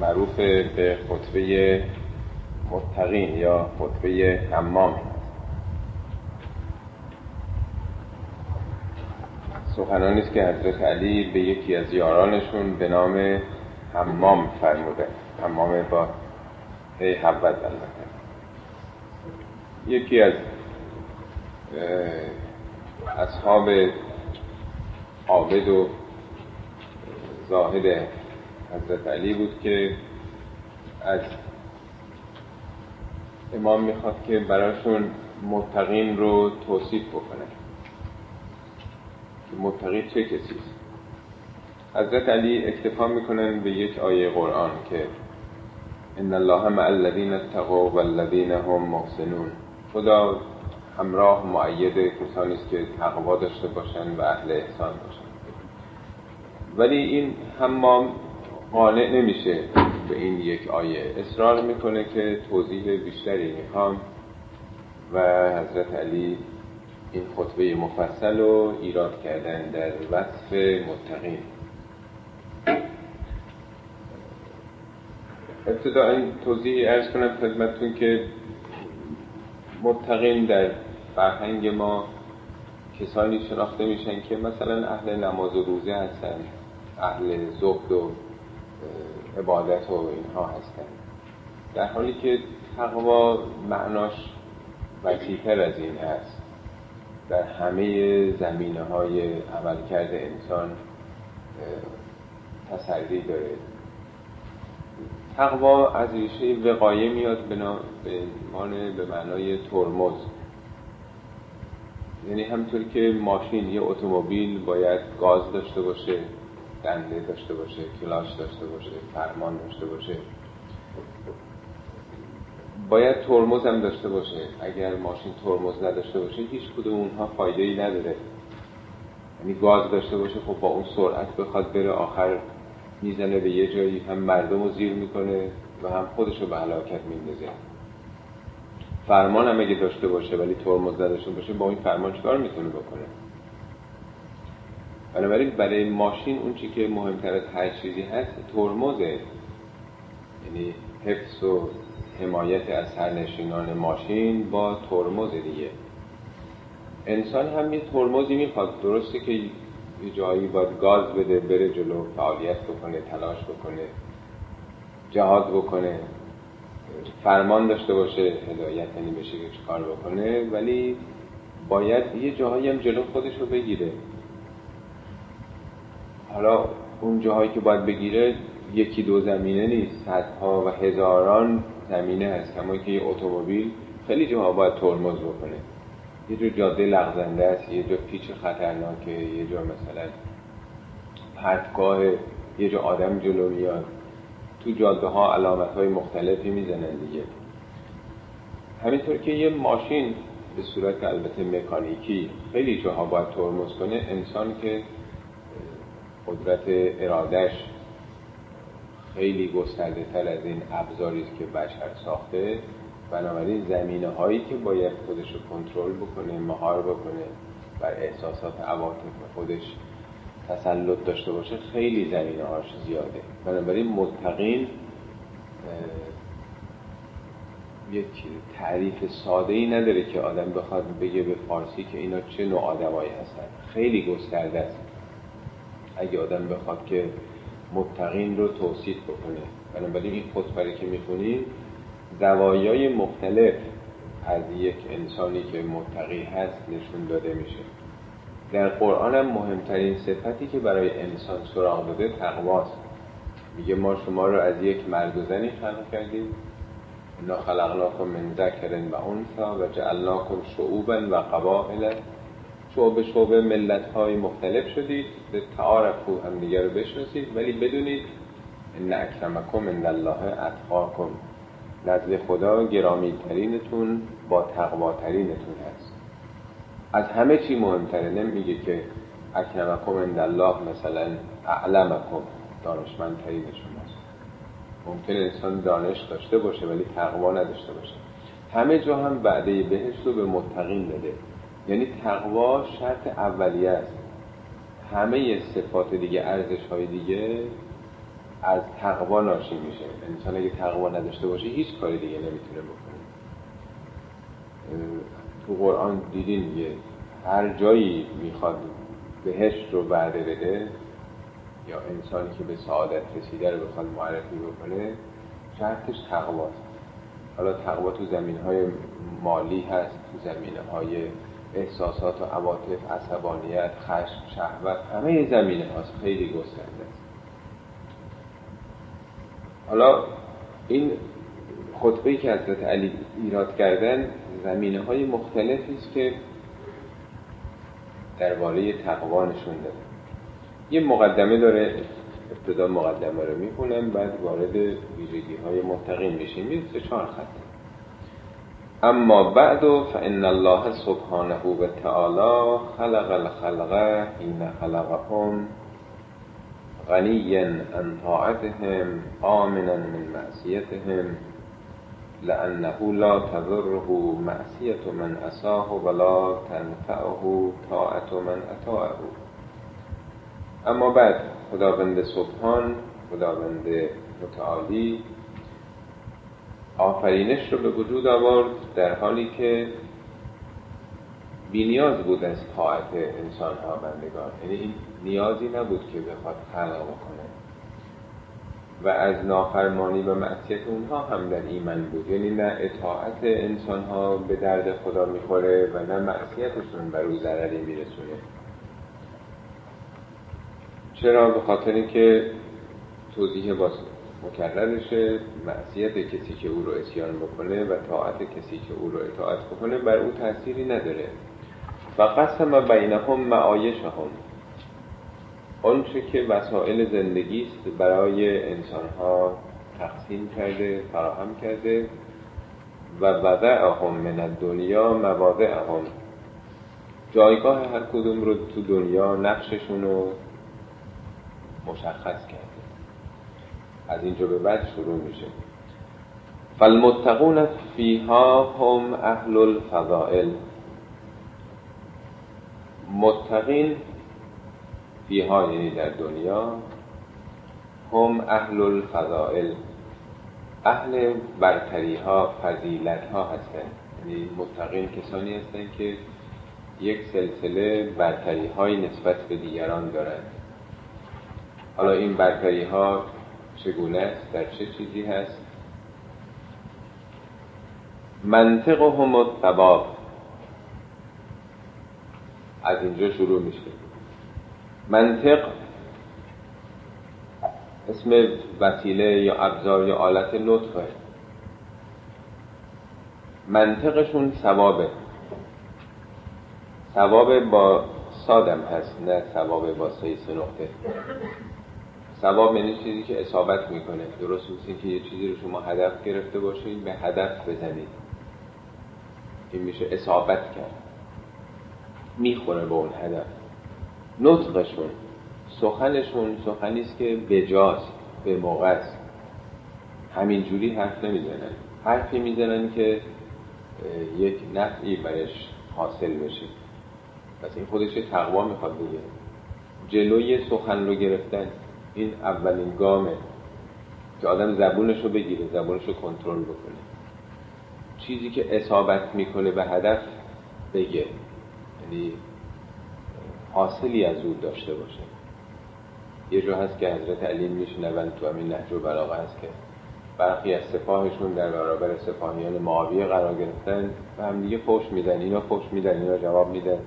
معروف به خطبه متقین یا خطبه حمام. سخنانی است که حضرت علی به یکی از یارانشون به نام حمام فرموده. حمام با هی حبت البته یکی از اصحاب عابد و زاهد حضرت علی بود که از امام می‌خواد که براشون متقین رو توصیف بکنه. که متقی چه کسی است؟ حضرت علی اکتفا می‌کنن به یک آیه قرآن که ان الله مع الذین اتقوا والذین هم محسنون. خدا همراه معید کسانی است که تقوا داشته باشن و اهل احسان باشن. ولی این حمام قانع نمیشه به این یک آیه اصرار می‌کنه که توضیح بیشتری می‌خوام و حضرت علی این خطبه مفصل رو ایراد کردن در وصف متقین. ابتدا این توضیح ارز کنم خدمتتون که متقین در فرهنگ ما کسانی شناخته میشن که مثلا اهل نماز و روزه هستن اهل زهد و عبادت و اینها هستن. در حالی که تقوا معناش وسیعتر از این هست در همه زمینه های عملکرد انسان تسری داره. تقوا از ریشه وقایه میاد به به معنای ترمز. یعنی همطور که ماشین یه اتومبیل باید گاز داشته باشه. دنده داشته باشه کلاش داشته باشه فرمان داشته باشه. باید ترمز هم داشته باشه. اگر ماشین ترمز نداشته باشه هیچ کدوم اونها فایده ای نداره. یعنی گاز داشته باشه خب با اون سرعت بخواد بره آخر می‌زنه به یه جایی هم مردم رو زیر می‌کنه و هم خودش رو به هلاکت میندازه. فرمان هم اگه داشته باشه ولی ترمز نداشته باشه با این فرمان چیکار می‌تونه بکنه؟ بنابراین برای ماشین اون چی که مهمتر از هر چیزی هست ترمزه یعنی حفظ و حمایت از سرنشینان ماشین با ترمز دیگه. انسان هم یه ترمزی می‌خواد. درسته که یه جایی باید گاز بده بره جلو فعالیت بکنه تلاش بکنه جهاد بکنه فرمان داشته باشه هدایت یعنی بشه که کار بکنه. ولی باید یه جاهایی هم جلو خودش رو بگیره. حالا اون جاهایی که باید بگیره یکی دو زمینه نیست. صدها و هزاران زمینه هست. کما که یه اتومبیل خیلی جاها باید ترمز بکنه. یه جا جاده لغزنده است یه جا پیچ خطرناکه یه جا مثلا پرتگاه یه جا آدم جلو میاد. تو جاده ها علامت های مختلفی می‌زنن دیگه. همینطور که یه ماشین به صورت البته مکانیکی خیلی جاها باید ترمز کنه انسان که قدرت ارادش خیلی گسترده تر از این ابزاری که بشر ساخته. بنابراین زمینه هایی که باید خودش رو کنترل بکنه مهار بکنه بر احساسات عواطف خودش تسلط داشته باشه خیلی زمینه هاش زیاده. بنابراین متقین یک تعریف ساده ای نداره که آدم بخواد بگه به فارسی که اینا چه نوع آدمایی هستن. خیلی گسترده است. اگه آدم بخواد که متقین رو توصیف بکنه. بنابراین این خطبه که می‌خونیم زوایای مختلف از یک انسانی که متقی هست نشون داده میشه. در قرآن هم مهمترین صفتی که برای انسان سراغ داده تقواست. میگه ما شما رو از یک مرد و زنی خلق کردیم. انا خلقناکم من ذکر و انثا و جعلناکم شعوبا و قبائل. شعب شعب ملت های مختلف شدید. به تعارفو هم دیگر رو بشناسید. ولی بدونید ان اکرمکم عند الله اتقاکم. نزد خدا گرامی ترینتون با تقوا ترینتون هست. از همه چی مهمتره. نمیگه که اکرمکم عند الله مثلا اعلمکم. دانشمند ترین شماست. ممکن انسان دانش داشته باشه ولی تقوا نداشته باشه. همه جا هم وعده بهشت رو به متقین داده یعنی تقوا شرط اولیه است. همه صفات دیگه ارزش های دیگه از تقوا ناشی میشه. انسان اگه تقوا نداشته باشه هیچ کاری دیگه نمی‌تونه بکنه. تو قرآن دیدین یه هر جایی می‌خواد بهشت رو وعده بده یا انسانی که به سعادت رسیده رو بخواد معرفی بکنه شرطش تقواست. حالا تقوا تو زمین های مالی هست تو زمینه های احساسات و عواطف عصبانیت خشم شهوت همه زمینه هاست. خیلی گسترده. است حالا این خطبه که حضرت علی ایراد کردن زمینه های مختلفی است که درباره تقوا نشون داده. یه مقدمه داره ابتدا مقدمه رو می‌خونم بعد وارد ویژگی های متقین میشیم سه چهار خط. اما بعد فان الله سبحانه و تعالی خلق الخلق حين خلقهم غنيا عن طاعتهم آمنا من معصيتهم لأنه لا تضره معصية من أساه ولا تنفعه طاعة من أطاعه اما بعد خداوند سبحان خداوند متعالی آفرینش رو به وجود آورد در حالی که بینیاز بود از طاعت انسان ها بندگان. یعنی این نیازی نبود که بخواد خلق بکنه. و از نافرمانی و معصیت اونها هم در ایمن بود. یعنی نه اطاعت انسان ها به درد خدا می‌خوره و نه معصیتشون بر او ضرری میرسونه. چرا؟ به خاطر اینکه توضیح باز مکررشه معصیت کسی که او رو اسیان بکنه و طاعت کسی که او رو اطاعت بکنه بر او تأثیری نداره. و قسم بینهم معایشهم. آنچه که وسایل زندگی است برای انسان ها تقسیم کرده فراهم کرده و وضعهم من الدنیا مواضعهم. جایگاه هر کدوم رو تو دنیا نقششون رو مشخص کرده. از اینجا به بعد شروع میشه. فالمتقون فیها هم اهل الفضائل. متقین فیها یعنی در دنیا هم اهل الفضائل. اهل برتری ها فضیلت ها هستند یعنی متقین کسانی هستند که یک سلسله برتری های نسبت به دیگران دارند حالا این برتری ها چگونه؟ است در چه چیزی هست؟ منطق هم الطباب از اینجا شروع میشه. منطق اسم وسیله یا ابزار یا آلت نطقه منطقشون ثوابه. ثواب با سادم هست نه ثواب با سه نقطه. ثواب یعنی چیزی که اصابت می‌کنه. درست مثل که یه چیزی رو شما هدف گرفته باشید به هدف بزنید. این میشه اصابت کرد. می‌خوره به اون هدف. نطقشون. سخنشون سخنی است که بجاست به موقع است. همینجوری حرف نمی‌زنن. حرفی می‌زنن که یک نفعی برش حاصل بشه. پس این خودش تقوا می‌خواد بگه. جلوی سخن رو گرفتن. این اولین گامه که آدم زبونش رو بگیره زبونش رو کنترل بکنه. چیزی که اصابت می‌کنه به هدف بگه. یعنی حاصلی از او داشته باشه. یه جا هست که حضرت علی میشنون تو همین نهج و هست که برخی از سپاهشون در برابر سپاهیان معاویه قرار گرفتن و هم دیگه فوش میدن اینا فوش میدن اینا جواب میدن.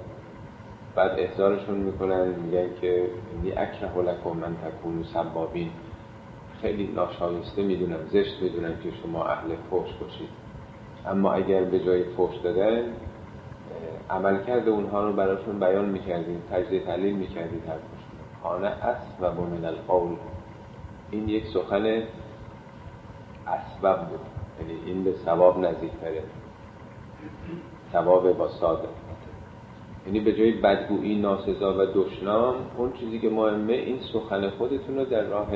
بعد احضارشون می‌کنن میگن که اینی اکره لکم من تکونو سبابین. خیلی ناشایسته می‌دونم زشت می‌دونم که شما اهل فوش باشید. اما اگر به جای فوش دادن عمل کرده اونها رو براشون بیان می‌کردید تجزیه تحلیل می‌کردید حرفشون خانه و من القول. این یک سخن اسبب بود. یعنی این به ثواب نزدیکتره. ثواب با ساده یعنی به جای بدگویی ناسزا و دشنام اون چیزی که مهمه این سخن خودتون رو در راه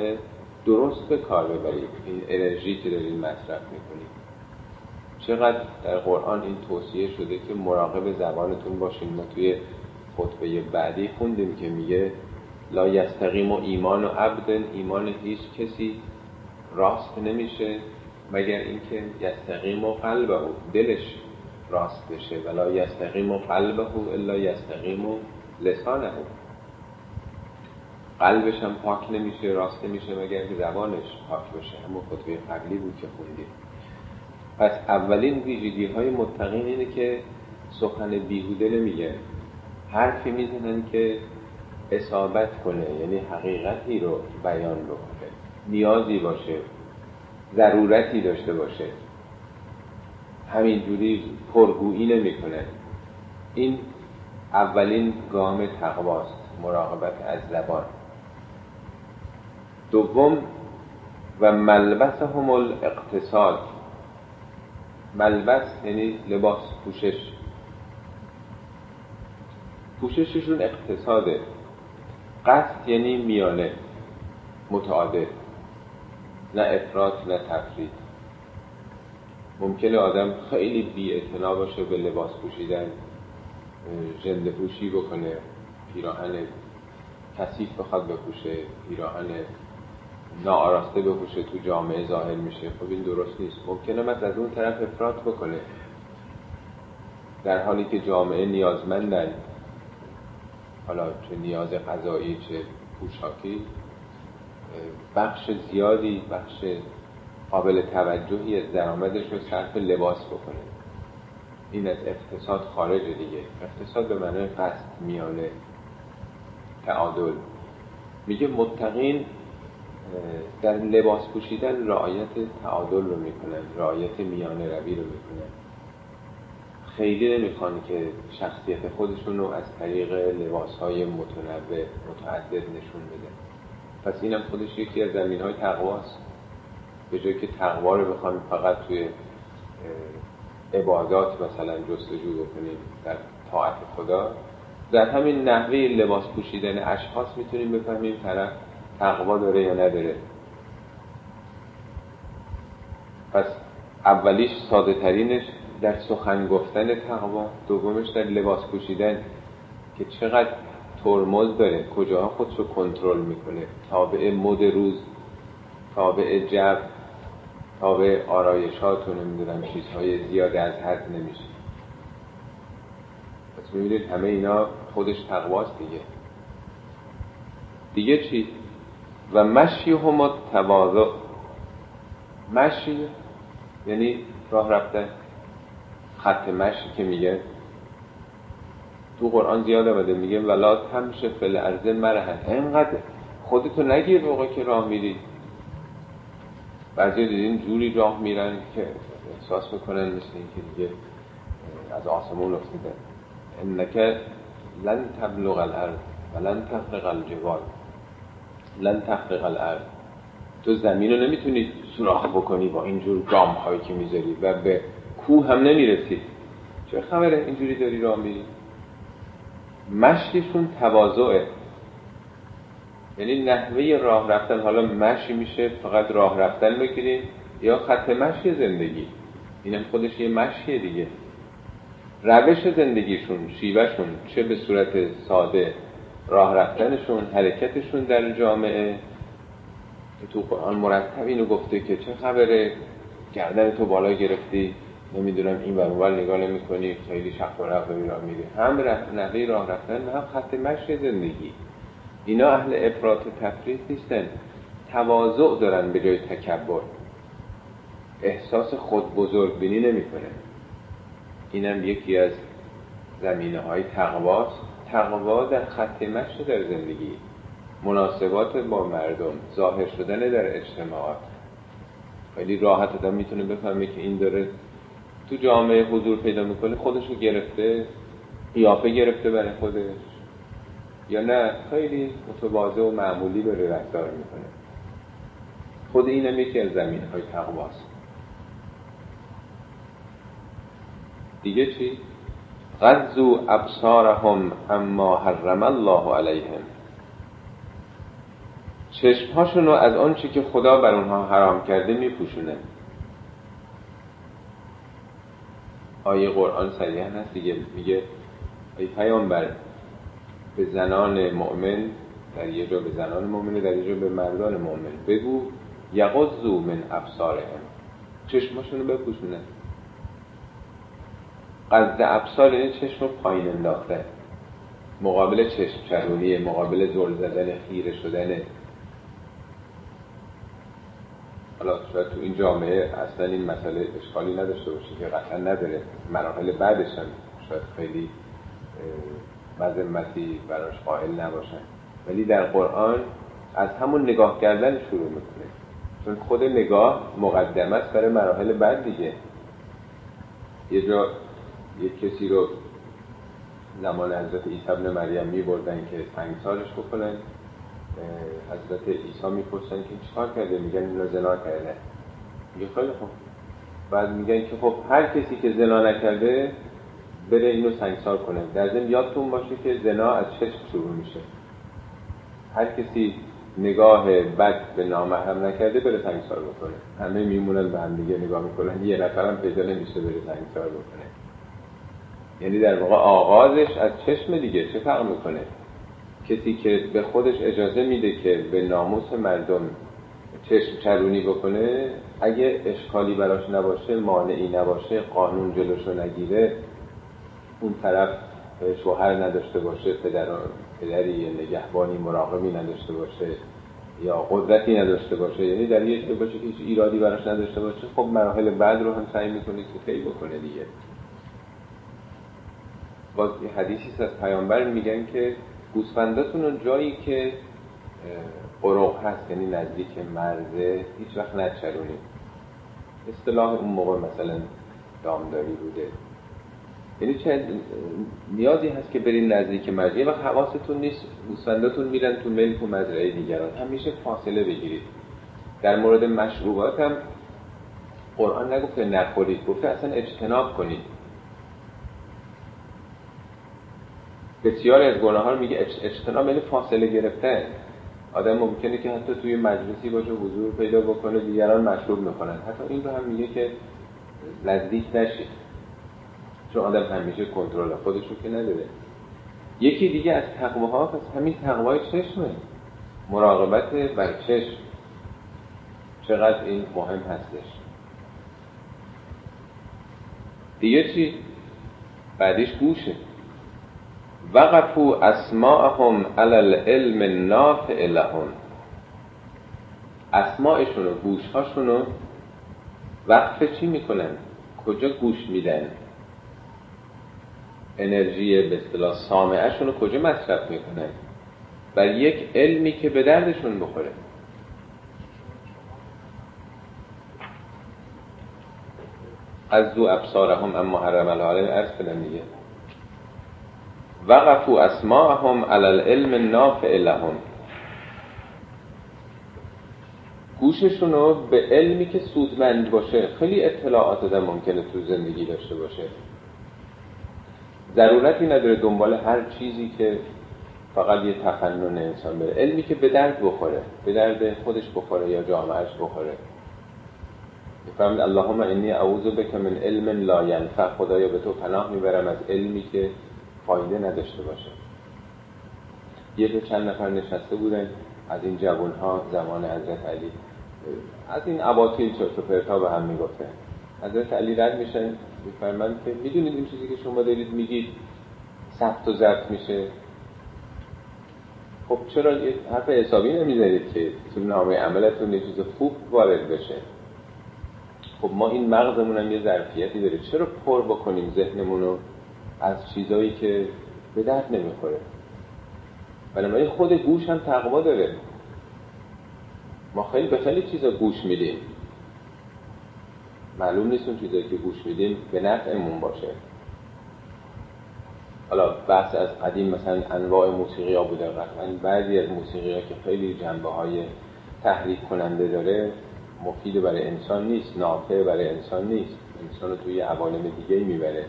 درست به کار ببرید. این انرژی که دارید مصرف می‌کنید. چقدر در قرآن این توصیه شده که مراقب زبانتون باشین. ما توی خطبه بعدی خوندیم که میگه لا یستقیم و ایمان و عبد ایمان هیچ کسی راست نمیشه مگر اینکه یستقیم و قلبه. دلش راست بشه. ولا یستقیم و قلبه الا یستقیم و لسانه. قلبش هم پاک نمیشه راست نمیشه مگر که زبانش پاک باشه همون خطبه قبلی بود که خوندیم. پس اولین ویژگی های متقین اینه که سخن بیهوده نمیگه. حرفی می‌زنن که اصابت کنه یعنی حقیقتی رو بیان بکنه. نیازی باشه ضرورتی داشته باشه. همینجوری پرگویی نمی‌کنه. این اولین گام تقواست مراقبت از زبان. دوم و ملبس هم الاقتصاد. ملبس یعنی لباس پوشش. پوشششون اقتصاده. قصد یعنی میانه متعادل. نه افراد نه تفرید. ممکنه آدم خیلی بی باشه به لباس پوشیدن جنده پوشی بکنه پیراهن کثیف بخواد بپوشه پیراهن ناآراسته بپوشه تو جامعه ظاهر میشه. خب این درست نیست. ممکنه من از اون طرف افراد بکنه. در حالی که جامعه نیازمندن. حالا چه نیاز غذایی چه پوشاکی. بخش زیادی بخش قابل توجهی از درآمدش رو صرف لباس بکنه. این از اقتصاد خارج دیگه. اقتصاد به معنای قصد میانه تعادل. میگه متقین در لباس پوشیدن رعایت تعادل رو می‌کنن رعایت میانه روی رو می‌کنن. خیلی نمی‌خوان که شخصیت خودشون رو از طریق لباس های متنوع متعدد نشون بده. پس اینم خودش یکی از زمین های تقواست. به جایی که تقوا رو بخوام فقط توی عبادات مثلا جستجو بکنیم در طاعت خدا در همین نحوه لباس پوشیدن اشخاص می‌تونیم بفهمیم طرف تقوا داره یا نداره. پس اولیش ساده ترینش در سخن گفتن تقوا دومش در لباس پوشیدن که چقدر ترمز داره کجاها خودشو کنترل می‌کنه. تابع مد روز تابع جب تابع آرایشات و نمی‌دونم چیزهای زیاد از حد نمیشه. پس می‌بینید همه اینا خودش تقواست دیگه. دیگه چی؟ و مشی هم تواضع مشی یعنی راه رفتن. خط مشی که میگه. تو قرآن زیاد آمده. میگه ولا تمشه فل ارزه مرهن اینقدر خودتو نگیر موقع که راه میری. بعضی دیدین جوری راه میرن که احساس می‌کنن مثل اینکه دیگه از آسمون افتیدن انکه لن تبلغ الارض و لن تفرق الجبال. لن تخرق الارض. تو زمین رو نمی‌تونی سراخ بکنی با اینجور گام هایی که می‌ذاری و به کوه هم نمی‌رسی. چه خبره اینجوری داری راه میری؟ مشیشون تواضعه. یعنی نحوه راه رفتن. حالا مشی میشه فقط راه رفتن بگیریم یا خط مشی زندگی. اینم خودش یه مشیه دیگه. روش زندگیشون شیوهشون چه به صورت ساده راه رفتنشون حرکتشون در جامعه. تو قرآن مرتب اینو گفته که چه خبره؟ گردن تو بالا گرفتی. نمی‌دونم این ور نگاه نمی کنی خیلی شق و راه میری هم نحوه راه رفتن هم خط مشی زندگی. اینا اهل افراط تفریط نیستن. تواضع دارن به جای تکبر. احساس خود بزرگ بینی نمی‌کنه اینم یکی از زمینه های تقواست. تقوا در خط مشی در زندگی مناسبات با مردم ظاهر شدن در اجتماعات. خیلی راحت آدم می‌تونه بفهمه که این داره تو جامعه حضور پیدا می‌کنه خودشو گرفته قیافه گرفته برای خودش. یا نه خیلی متواضع و معمولی داره رفتار می‌کنه. خود اینم یکی از زمین های تقواست. دیگه چی؟ غزو ابصارهم اما حرم الله علیهم. چشمهاشون رو از آنچه که خدا بر اونها حرام کرده میپوشونه. آیه قرآن صریح هست دیگه میگه ای پیامبر به زنان مؤمن در یه جا به زنان مؤمنه در یه جا به مردان مؤمن. بگو یغضوا من ابصارهم. چشماشونو بپوشونه. قصد ابصار یعنی چشم رو پایین انداخته. مقابل چشم چرونی مقابل زل زدن خیره شدن. حالا شاید تو این جامعه اصلا این مسئله اشکالی نداشته باشه که قطعا نداره. مراحل بعدش هم شاید خیلی مذمتی براش قائل نباشن ولی در قرآن از همون نگاه کردن شروع می‌کنه. چون خود نگاه مقدمه است برای مراحل بعد دیگه. یه جا یک کسی رو زمان حضرت عیسی ابن مریم می بردن که سنگسارش بکنن. حضرت عیسی می‌پرسن که چیکار کرده؟ میگن اینو زنا کرده. میگه خیلی خوب. بعد میگن که خب هر کسی که زنا نکرده بره اینو سنگسار کنه. در ضمن یادتون باشه که زنا از چشم شروع میشه. هر کسی نگاه بد به نامحرم نکرده بره سنگسار بکنه. همه میمونن به هم دیگه نگاه می‌کنن. یه نفرم پیدا نمیشه بره سنگسار بکنه. یعنی در واقع آغازش از چشم دیگه چه فرق می‌کنه؟ کسی که به خودش اجازه میده که به ناموس مردم چشم چرونی بکنه اگه اشکالی براش نباشه مانعی نباشه قانون جلوشو نگیره اون طرف شوهر نداشته باشه پدر پدری نگهبانی مراقبی نداشته باشه یا قدرتی نداشته باشه یعنی در یه باشه که هیچ ایرادی براش نداشته باشه خب مراحل بعد رو هم سعی می‌کنید که طی بکنه دیگه. باز حدیثی از پیامبر میگن که گوسفنداتون رو جایی که قرق هست یعنی نزدیک مرزه هیچ وقت نچرونید. اصطلاح اون موقع مثلا دامداری بوده. یعنی چه نیازی هست که برین نزدیک مرزه و حواستون نیست گوسفنداتون میرن تو ملک و مزرعه دیگران. همیشه فاصله بگیرید. در مورد مشروبات هم قرآن نگفته نخورید گفته اصلا اجتناب کنید. بسیاری از گناه ها میگه اجتناب یعنی فاصله گرفتن. آدم ممکنه که حتی توی مجلسی باشه حضور پیدا بکنه دیگران مشروب می‌کنن حتی این رو هم میگه که نزدیک نشید. چون آدم همیشه کنترل خودش رو که نداره. یکی دیگه از تقواها پس همین تقوای چشمه. مراقبت بر چشم. چقدر این مهم هستش. دیگه چی؟ بعدش گوشه. وقفو اسماءهم علی العلم النافع لهم. اسماءشون و گوشهاشون رو وقف چی می‌کنن؟ کجا گوش میدن؟ انرژی به اصطلاح سامعهشون رو کجا مصرف می‌کنن؟ بر یک علمی که به دردشون بخوره از دو ابصارهم اما حرم العالم ارز کنم دیگه. وقفوا اسماءهم على العلم النافع لهم. گوششون رو به علمی که سودمند باشه خیلی اطلاعات آدم ممکنه تو زندگی داشته باشه. ضرورتی نداره دنبال هر چیزی که فقط یه تفنن انسان بره. علمی که به درد بخوره به درد خودش بخوره یا جامعهش بخوره. فرمود اللهم انی اعوذ بک من علم لا ینفع. خدایا به تو پناه می‌برم از علمی که فایده نداشته باشه. یه دو چند نفر نشسته بودن از این جوان ها زمان حضرت علی. از این عباطیل چرت و پرتا به هم می‌گفته. حضرت علی رد میشن میفرمند که می‌دونید این چیزی که شما دارید میگید ثبت و ضبط میشه. خب چرا حرف حسابی نمی‌ذارید که تو نامه عملتون یه چیز خوب وارد بشه؟ خب ما این مغزمون هم یه ظرفیتی داره. چرا پر بکنیم ذهنمون رو از چیزایی که به درد نمی‌خوره؟ بنابراین خود گوش هم تقوا داره. ما خیلی به خیلی چیزا گوش میدیم. معلوم نیست اون چیزایی که گوش میدیم به نفعمون باشه. حالا بحث از قدیم مثلا انواع موسیقی ها بوده. قطعا بعضی از موسیقی ها که خیلی جنبه های تحریک کننده داره مفید برای انسان نیست نافع برای انسان نیست. انسان رو توی عوالم دیگه می‌بره.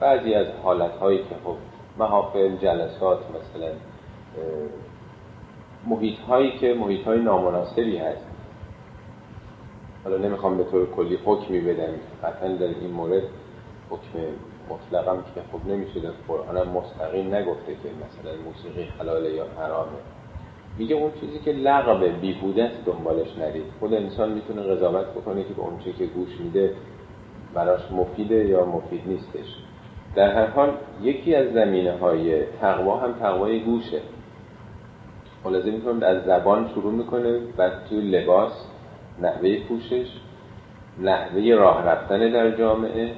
بعضی از حالت هایی که خب محافل جلسات مثلا محیط هایی که محیط های نامناسبی هست. حالا نمی‌خوام به طور کلی حکمی بدم. قطعا در این مورد حکم مطلقم که خب نمیشه در قرآن مستقیم نگفته که مثلا موسیقی حلاله یا حرامه. میگه اون چیزی که لغبه بیهوده است دنبالش نرید. خود انسان می‌تونه قضاوت بکنه که به اون چیزی که گوش میده براش مفیده یا مفید نیستش. در هر حال یکی از زمینه های تقوا هم تقوای گوشه. خلاصه می‌تونم از زبان شروع می‌کنه بعد توی لباس نحوه پوشش نحوه راه رفتن در جامعه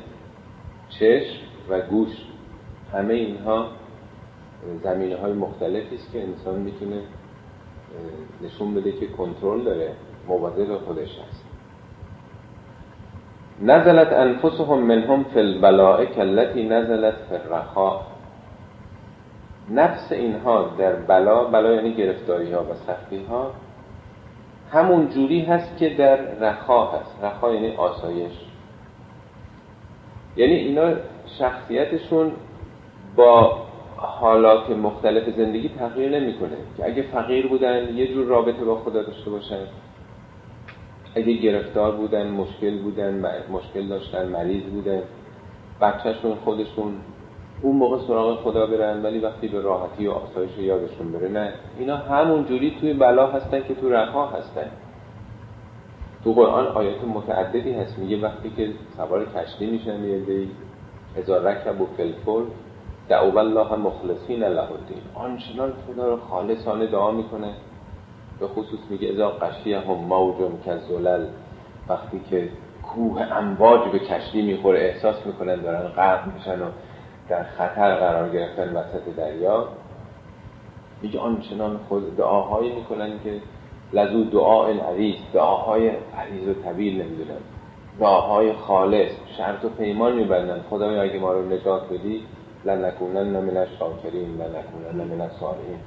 چشم و گوش. همه اینها زمینه های مختلفی است که انسان می‌تونه نشون بده که کنترل داره مواظب خودش هست نزلت انفسهم منهم فی البلاء کلتی نزلت فی الرخاء. نفس اینها در بلا بلا یعنی گرفتاری ها و سختی ها همون جوری هست که در رخا هست. رخا یعنی آسایش. یعنی اینا شخصیتشون با حالات مختلف زندگی تغییر نمی‌کنه که اگه فقیر بودن یه جور رابطه با خدا داشته باشن. اگه گرفتار بودن مشکل بودن مشکل داشتن مریض بودن. بچهشون خودشون اون موقع سراغ خدا برن ولی وقتی به راحتی و آسایش یادشون بره نه. اینا همون جوری توی بلا هستن که تو رها هستن. تو قرآن آیات متعددی هست. میگه وقتی که سوار کشتی میشن یه دی هزار رکب و فلفل دعو الله مخلصین له الدین. آنچنان خدا رو خالصانه دعا می‌کنه. به خصوص میگه ازا قشیه هم موجم که زلل وقتی که کوه امواج به کشتی می‌خوره احساس می‌کنن دارن غرق میشن و در خطر قرار گرفتن وسط دریا. میگه آنچنان خود دعاهایی می‌کنن که لزو دعا عریض دعاهای عریض و طویل نمی‌دونن. دعاهای خالص شرط و پیمان میبندن. خدایا اگه ما رو نجات بدی. لنکونن من الشاکرین لنکونن من الصالحین.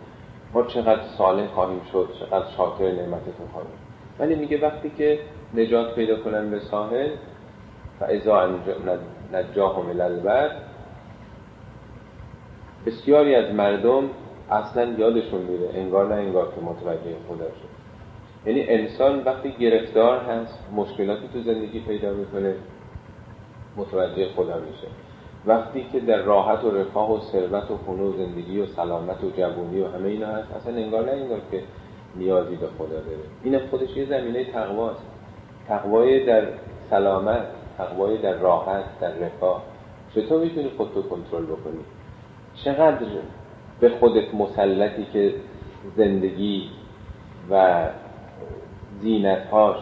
ما چقدر صالح خواهیم شد چقدر شاکر نعمت تو خواهیم. ولی میگه وقتی که نجات پیدا کنن به ساحل و ازا نجاهم الالبر بسیاری از مردم اصلا یادشون میره انگار نه انگار که متوجه خدا شد. یعنی انسان وقتی گرفتار هست مشکلاتی تو زندگی پیدا می‌کنه متوجه خدا میشه. وقتی که در راحت و رفاه و ثروت و خونه و زندگی و سلامت و جوونی و همه اینا هست اصلا انگار نه انگار که نیازی به خدا داره. این خودش یه زمینه تقواست. تقوای در سلامت تقوای در راحت در رفاه. چطور می‌تونی خودتو کنترل بکنی؟ چقدر به خودت مسلطی که زندگی و زینتهاش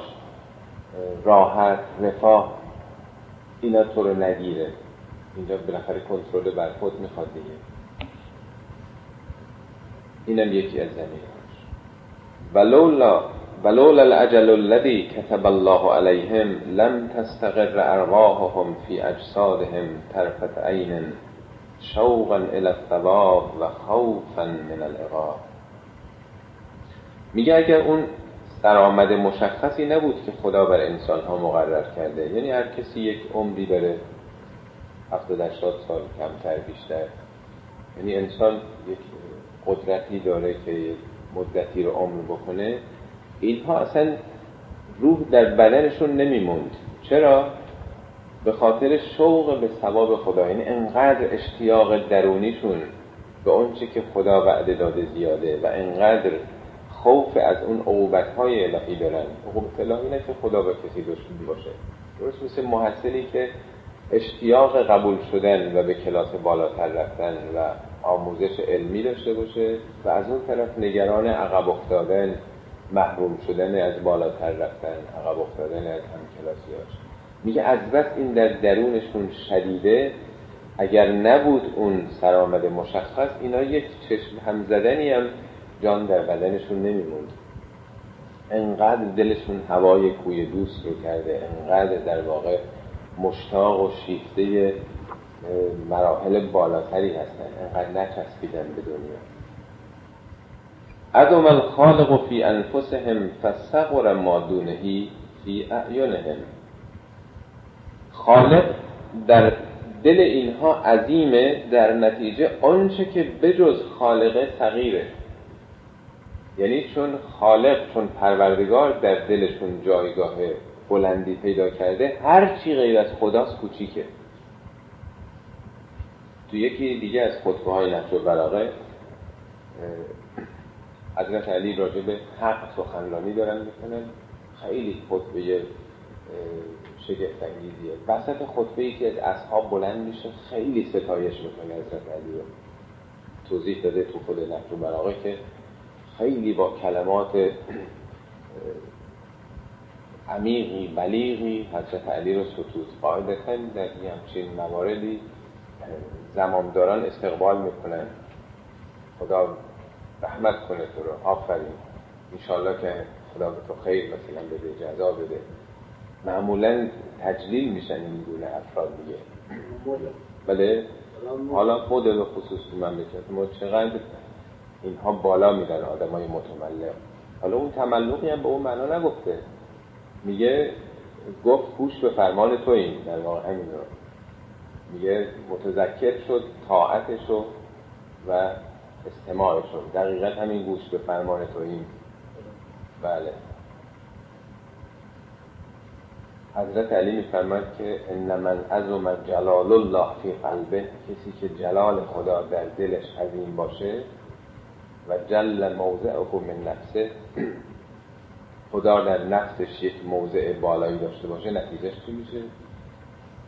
راحت رفاه اینا تو رو نگیره. اینجا بالاخره کنترل بر خود می‌خواد دیگه. اینم یکی از زمینهاش ولولا ولولا الاجل الذي كتب الله عليهم لم تستقر ارواحهم في اجسادهم طرفت عین. شوقا الى الثواب و خوفا من العقاب میگه اگر اون درآمد مشخصی نبود که خدا بر انسان ها مقرر کرده یعنی هر کسی یک عمری داره هفتاد هشتاد سال کمتر بیشتر یعنی انسان یک قدرتی داره که مدتی رو عمر بکنه اینها اصلا روح در بدنشون نمیموند چرا؟ به خاطر شوق به ثواب خدا یعنی انقدر اشتیاق درونیشون به اونچه که خدا وعده داده زیاده و انقدر خوف از اون عقوبت های الهی دارن. عقوبت الهی نه که خدا به کسی دشمن باشه. درست مثل محصلی که اشتیاق قبول شدن و به کلاس بالاتر رفتن و آموزش علمی داشته باشه و از اون طرف نگران عقب افتادن محروم شدن از بالاتر رفتن عقب افتادن از هم کلاسیاش میگه از بس این در درونشون شدیده اگر نبود اون سرآمد مشخص اینا یک چشم هم زدنی هم جان در بدنشون نمیموند. انقدر دلشون هوای کوی دوست رو کرده انقدر در واقع مشتاق و شیفته مراحل بالاتری هستن انقدر نچسبیدن به دنیا. ادم الخالق فی انفسهم فسقر ما دونهی فی اعینهم. خالق در دل اینها عظیمه در نتیجه آنچه که بجز خالقه صغیره یعنی چون خالق چون پروردگار در دلشون جایگاه بلندی پیدا کرده هر چی غیر از خداست کوچیکه. تو یکی دیگه از خطبه های نفس و براغه حضرت علی راجع به حق سخنرانی دارن می‌کنن. خیلی خطبه شگفت انگیزیه وسط خطبه ای که از اصحاب بلند میشه خیلی ستایش می‌کنه حضرت علی رو. توضیح داده تو خود نفر براغه که خیلی با کلمات عمیقی بلیغی حضرت علی رو ستود قاعدتا در همچین مواردی زمامداران استقبال می‌کنن. خدا رحمت کنه تو رو. آفرین. انشالله که خدا به تو خیر مثلا بده جزا بده. معمولا تجلیل میشن این گونه افراد دیگه. بله؟ حالا خود به خصوص تو مملکت ما چقدر اینها بالا میدن آدم های متملق. حالا اون تملقی هم به اون معنا نگفته. میگه گفت گوش به فرمان تو این در واقع همین رو. میگه متذکر شد طاعتش و استماعش رو. دقیقا همین گوش به فرمان تو این. بله. حضرت علی میفرماد که ان من عظم جلال الله فی قلبه. کسی که جلال خدا در دلش عظیم باشه و جل موضعه من نفسه خدا در نفسش یک موضع بالایی داشته باشه نتیجهش چی میشه؟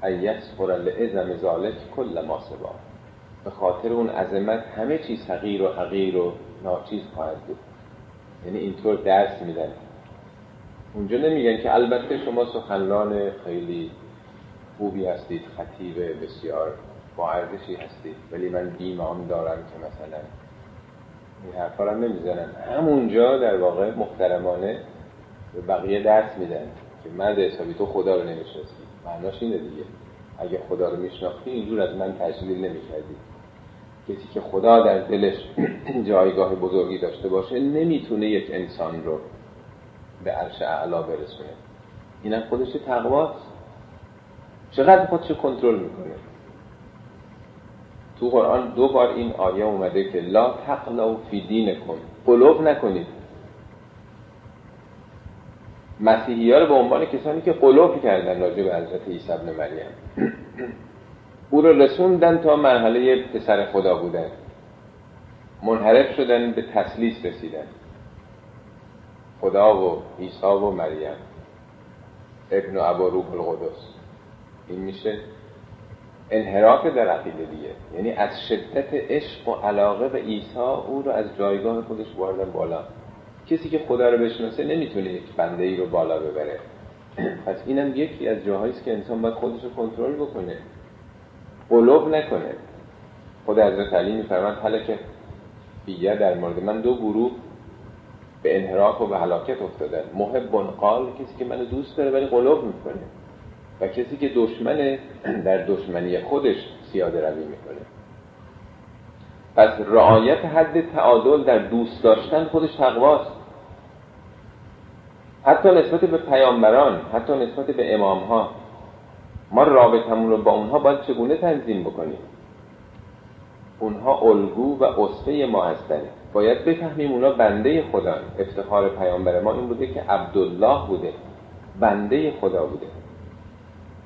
ایس خورل ازم ذالک کل ما سبا به خاطر اون عظمت همه چیز حقیر و حقیر و ناچیز خواهد بود. یعنی اینطور درس میدن. اونجا نمیگن که البته شما سخنان خیلی خوبی هستید خطیب بسیار با ارزشی هستید ولی من بیمان دارم که مثلا این حرفا رو نمی‌زنن. همونجا در واقع محترمانه به بقیه درس میدن که مرد حسابی تو خدا رو نمی‌شناسی. معناش اینه دیگه. اگه خدا رو میشناختی اینجور از من تجلیل نمی‌کردی. کسی که خدا در دلش جایگاه بزرگی داشته باشه نمی‌تونه یک انسان رو به عرش اعلا برسونه اینم خودش تقواست چقدر خودش کنترل می‌کنه؟ تو قرآن دو بار این آیه اومده که لا تقلو فی دین کن قلوب نکنید. مسیحی ها رو به عنوان کسانی که قلوب کردن راجع به حضرت عیسی ابن مریم. او رو رسوندن تا مرحله پسر خدا بودن. منحرف شدن به تسلیس رسیدن. خدا و عیسی و مریم. ابن ابا روح القدس. این میشه انحراف در عقیده دیگه. یعنی از شدت عشق و علاقه به عیسی او رو از جایگاه خودش بردن بالا. کسی که خدا رو بشناسه نمی‌تونه یک بنده ای رو بالا ببره. پس اینم یکی از جاهایی که انسان باید خودش رو کنترل بکنه. قلوب نکنه. خود حضرت علی میفرماد حالا که دیگر در مورد من دو گروه به انحراف و به هلاکت افتادن محب قال کسی که منو دوست داره ولی قلوب می‌کنه. و کسی که دشمن در دشمنی خودش سیاده روی می‌کنه. پس رعایت حد تعادل در دوست داشتن خودش تقواست. حتی نسبت به پیامبران حتی نسبت به امام ها ما رابطمون رو با اونها باید چگونه تنظیم بکنیم؟ اونها الگو و اصفه ما هستن. باید بفهمیم اونا بنده خدا افتخار پیامبر ما این بوده که عبدالله بوده. بنده خدا بوده.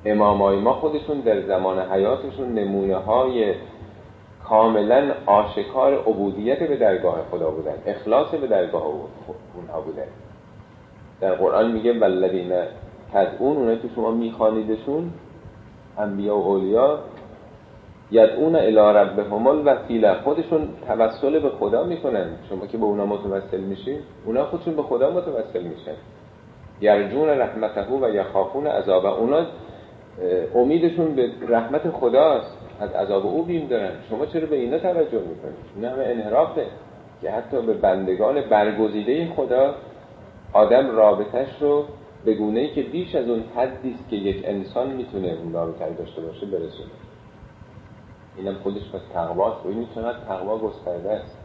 امامای ما خودشون در زمان حیاتشون نمونه های کاملا آشکار عبودیت به درگاه خدا بودن. اخلاص به درگاه اونها بودن. در قرآن میگه والذین تدعون اونه که شما میخوانیدشون انبیا و اولیا یدعون الی ربهم الوسیله. خودشون توسل به خدا می‌کنن. شما که به اونا متوسل میشین اونا خودشون به خدا متوسل میشن. یرجون رحمته و یخافون عذاب اونا امیدشون به رحمت خداست. از عذاب او بیم دارن. شما چرا به اینا توجه می‌کنید؟ این همه انحرافه. که حتی به بندگان برگزیده خدا آدم رابطش رو به گونه ای که بیش از اون حدی که یک انسان می‌تونه اون رابطه داشته باشه برسونه. اینم خودش پس و این چقدر تقوا گسترده است.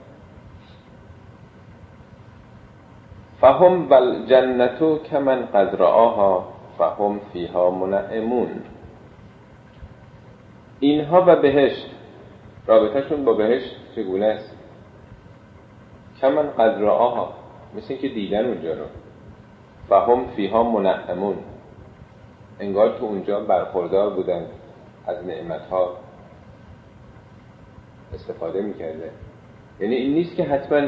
فهم بل جنتو کمن قد رآها فهم فیها منعمون. اینها و بهشت رابطهشون با بهشت چگونه است؟ کمن قد رآها مثل که دیدن اونجا رو. فهم فیها منعمون. انگار تو اونجا برخوردار بودن از نعمت ها استفاده می‌کرده. یعنی این نیست که حتما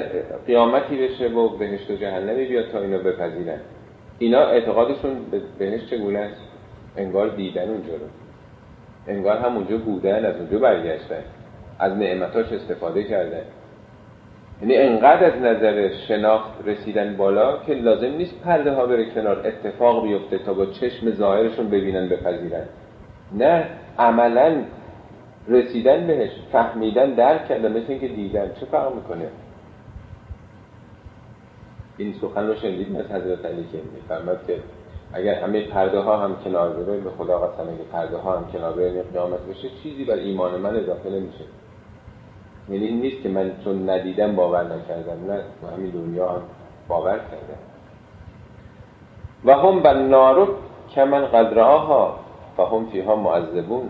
قیامتی بشه و بهشت و جهنمی بیاد تا اینا بپذیرن. اینا اعتقادشون به بهشت چگونه است؟ انگار دیدن اونجا رو. انگار هم اونجا بودن از اونجا برگشتن. از نعمتاش استفاده کردن. یعنی انقدر از نظر شناخت رسیدن بالا که لازم نیست پرده ها بره کنار اتفاق بیفته تا با چشم ظاهرشون ببینن بپذیرن. نه عملا رسیدن بهش فهمیدن درک کردن مثل اینکه دیدن. چه فرق می‌کنه؟ این سخن رو شنیدیم از حضرت علی که میفرماد که اگر همه پرده ها هم کنار بره به خدا قسم اگه پرده ها هم کنار بره قیامت بشه چیزی بر ایمان من اضافه نمیشه. یعنی این نیست که من چون ندیدم باور نکردم نه همین دنیا هم باور کردم. و هم بر نارو که من قدرها و هم فیها معذبون.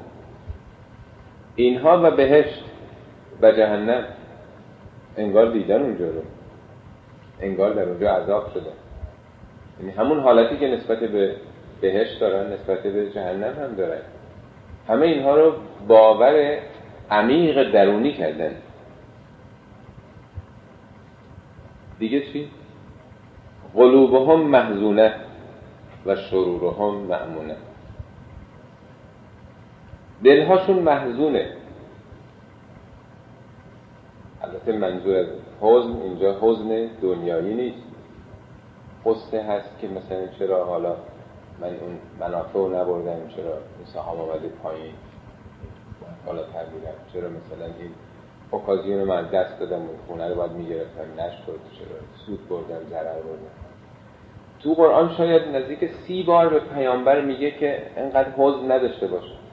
اینها و بهشت و جهنم. انگار دیدن اونجا رو. انگار در اونجا عذاب شده. یعنی همون حالتی که نسبت به بهشت دارن نسبت به جهنم هم دارن. همه اینها رو باور عمیق درونی کردن. دیگه چی؟ قلوبهم محزونه و شرورهم معمونه دلهاشون محزونه البته منظور از حزن اینجا حزن دنیایی نیست. قصه هست که مثلا چرا حالا من اون منافع رو نبردم چرا سهام آمده پایین حالا تر چرا مثلا این اوکازیون من دست دادم اون خونه رو باید می‌گرفتم نشد چرا سود بردم ضرر بردم. تو قرآن شاید نزدیک سی بار به پیامبر میگه که انقدر حزن نداشته باشه.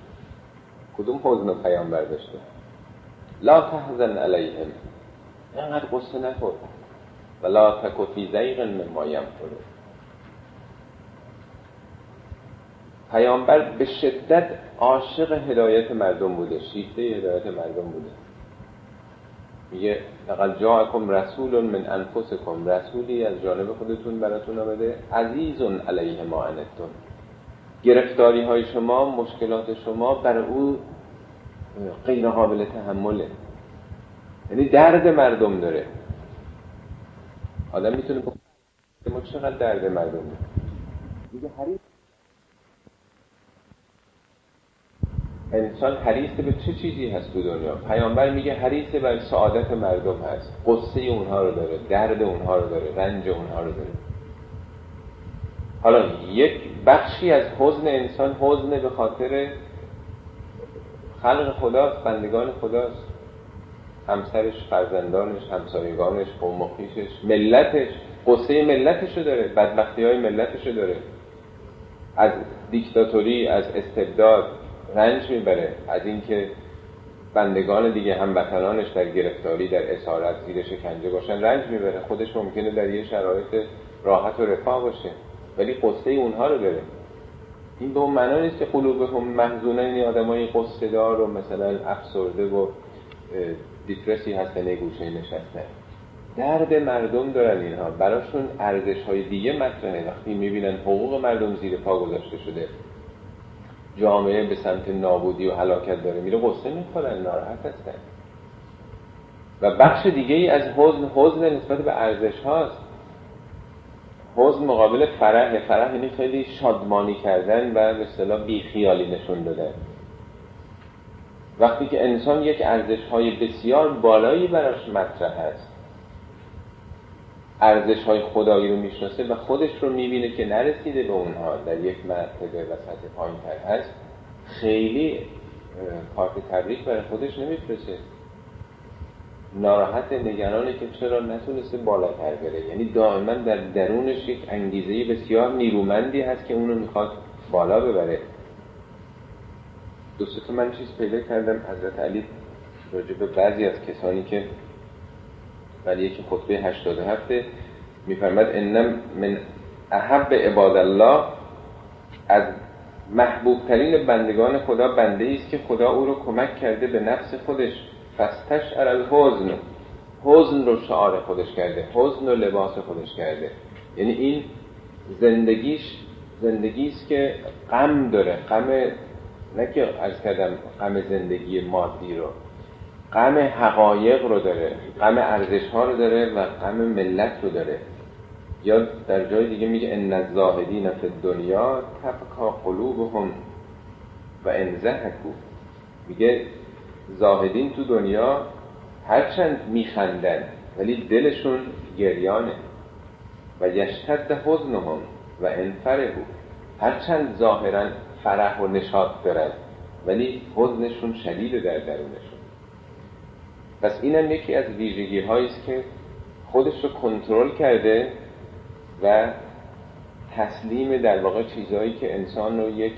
کدوم حزن پیامبر داشته لا تحزن علیهم. انقدر قصه نخور ولا تکو فی زیغ مما یمکرون پیامبر به شدت عاشق هدایت مردم بوده شیفته هدایت مردم بوده. میگه لقد جاءکم رسول من انفسکم. رسولی از جانب خودتون براتون آمده. عزیز علیه ما انتون گرفتاری های شما مشکلات شما بر او غیر قابل تحمله. یعنی درد مردم داره. آدم می‌تونه ما چقدر درد مردم داره میگه حریص. انسان حریص به چه چیزی هست تو دنیا؟ پیامبر میگه حریص بر سعادت مردم هست. قصه اونها رو داره درد اونها رو داره رنج اونها رو داره. حالا یک بخشی از حزن انسان حزن به خاطر خلق خداست بندگان خداست. همسرش فرزندانش همسایگانش قوم ملتش. قصه ملتشو داره بدبختی های ملتشو داره. از دیکتاتوری از استبداد رنج می‌بره. از اینکه بندگان دیگه هم وطنانش در گرفتاری در اسارت زیر شکنجه باشن رنج می‌بره. خودش ممکنه در یه شرایط راحت و رفاه باشه. ولی قصه اونها رو داره این به اون معنا نیست که قلوبهم محزونه این آدمای قصه دار و مثلا افسرده و دیپرسی هستن گوشه نشستن درد مردم دارن اینها. براشون ارزش های دیگه مطرحه وقتی می‌بینن حقوق مردم زیر پا گذاشته شده. جامعه به سمت نابودی و هلاکت داره. میره قصه می‌خورن ناراحت هستن. و بخش دیگه ای از حزن حزن نسبت به ارزش هاست. حزن مقابل فرح فرح یعنی خیلی شادمانی کردن و به اصطلاح بیخیالی نشون دادن وقتی که انسان یک ارزش های بسیار بالایی براش مطرح هست ارزش های خدایی رو می‌شناسه و خودش رو می‌بینه که نرسیده به اونها. در یک مرتبه و سطح پایین هست خیلی کارت تبریک برای خودش نمیفرسه ناراحت نگرانه که چرا نتونسته بالاتر بره. یعنی دائما در درونش یک انگیزه بسیار نیرومندی هست که اونو می‌خواد بالا ببره. دوست من چیز پیدا کردم. حضرت علی راجع به بعضی از کسانی که ولی یکی خطبه 87 میفرمد انم من احب عباد الله. از محبوب ترین بندگان خدا بنده است که خدا او رو کمک کرده به نفس خودش. فستش الحزن. حزن رو شعار خودش کرده. حزن و لباس خودش کرده. یعنی این زندگیش زندگی است که غم داره. غم نه که از کردم غم زندگی مادی رو. غم حقایق رو داره. غم ارزش ها رو داره و غم ملت رو داره. یا در جای دیگه میگه ان الزاهدین فی دنیا تبکا قلوبهم و انزهکو میگه زاهدین تو دنیا هرچند میخندن ولی دلشون گریانه. و یشتد حزنهم و انفره بود هرچند ظاهرا فرح و نشاط دارن ولی حزنشون شدید در درونشون. پس اینم یکی از ویژگی است که خودش رو کنترل کرده و تسلیم در واقع چیزهایی که انسان رو یک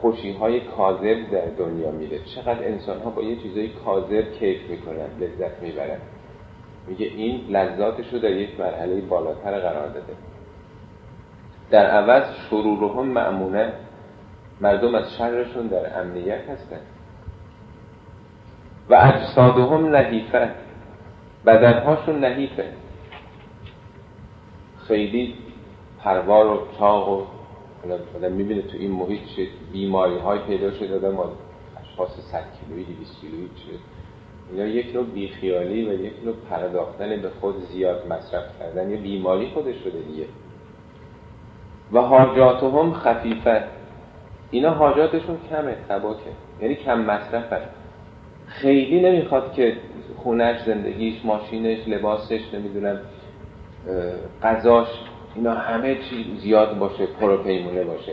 خوشی های کاذب در دنیا میده چقدر انسان ها با یه چیزهای کاذب کیف می‌کنن لذت می‌برن. میگه این لذاتش رو در یک مرحله بالاتر قرار داده. در عوض شرورهم معمونه مردم از شرشون در امنیت هستن. و اجسادهم نحیفه. بدنهاشون نحیفه. خیلی پروار و چاق و آدم می‌بینه تو این محیط چه بیماری های پیدا شده آدم اشخاص 100 کیلویی 200 کیلویی چه اینا یک نوع بیخیالی و یک نوع پرداختن به خود زیاد مصرف کردن. یا بیماری خودش شده دیگه. و حاجاتهم خفیفه. اینا حاجاتشون کمه تباکه یعنی کم مصرفه خیلی نمی‌خواد که خونش زندگیش ماشینش لباسش نمی‌دونم غذاش اینا همه چی زیاد باشه پروپیمونه باشه.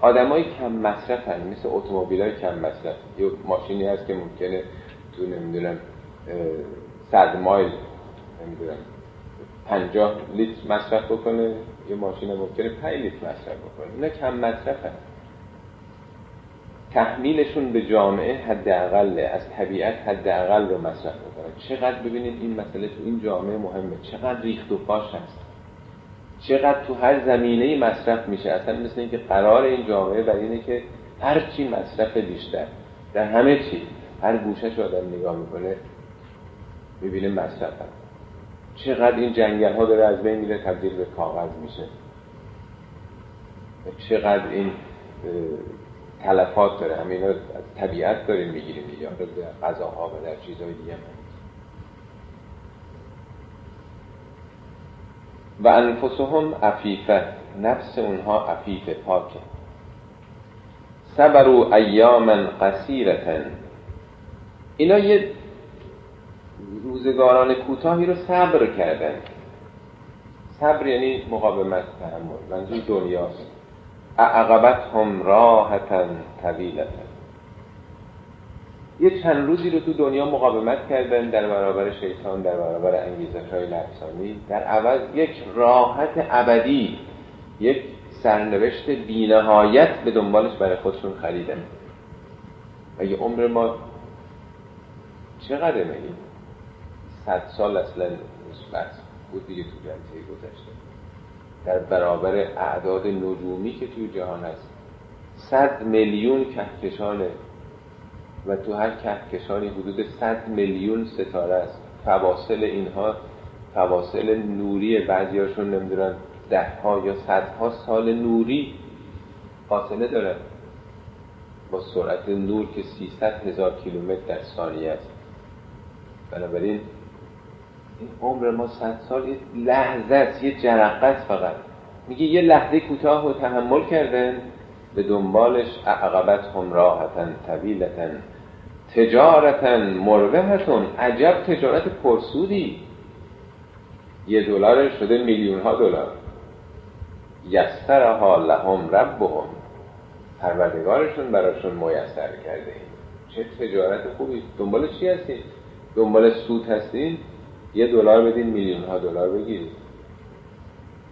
آدمای کم مصرفن مثل اتومبیل های کم مصرف. یه ماشینی هست که ممکنه تو نمی‌دونم صد مایل نمی‌دونم پنجاه لیتر مصرف بکنه. یه ماشین ممکنه پنج لیتر مصرف بکنه. اینا کم مصرفن. تحمیلشون به جامعه حداقل از طبیعت حداقل رو مصرف می‌کنه چقدر ببینید این مسئله تو این جامعه مهمه. چقدر ریخت و پاش هست. چقدر تو هر زمینه مصرف میشه. اصلا مثل اینکه قرار این جامعه بر اینه که هر چی مصرف بیشتر در همه چی هر گوشش آدم نگاه می‌کنه می‌بینه مصرف هست. چقدر این جنگل ها داره از بین میره تبدیل به کاغذ میشه. چقدر این تلفات داره. همین از طبیعت داریم می‌گیریم یا در غذاها و در چیزهای دیگه. و انفسهم عفیفه. نفس اونها عفیف پاکه. صبروا ایاما قصیرتن اینا یه روزگاران کوتاهی رو صبر کردن. صبر یعنی مقاومت تحمل. منظور دنیاست. اعقبت هم راحتن طویلتن یه چند روزی رو تو دنیا مقاومت کردن در برابر شیطان در برابر انگیزش های نفسانی. در عوض یک راحت ابدی یک سرنوشت بینهایت به دنبالش برای خودشون خریدن. و یه عمر ما چقدر میگیم صد سال اصلا بس بود دیگه تو جلسه گذشته. در برابر اعداد نجومی که توی جهان هست. صد میلیون کهکشانه و تو هر کهکشانی حدود 100 میلیون ستاره است. فواصل اینها فواصل نوری بعضیاشون نمی‌دونن ده ها یا صدها سال نوری فاصله داره. با سرعت نور که 300 هزار کیلومتر در ثانیه است. بنابراین این عمر ما صد سال یه لحظه است یه جرقه است فقط. میگه یه لحظه کوتاه رو تحمل کردن به دنبالش عقبت هم راحتن طویلتن. تجارتن مروحتون. عجب تجارت پرسودی. یه دلار شده میلیون ها دلار. یسترها لهم ربهم. پروردگارشون براشون میسر کرده. چه تجارت خوبی. دنبال چی هستین؟ دنبال سود هستین؟ یه دلار بدین میلیون ها دلار بگیرید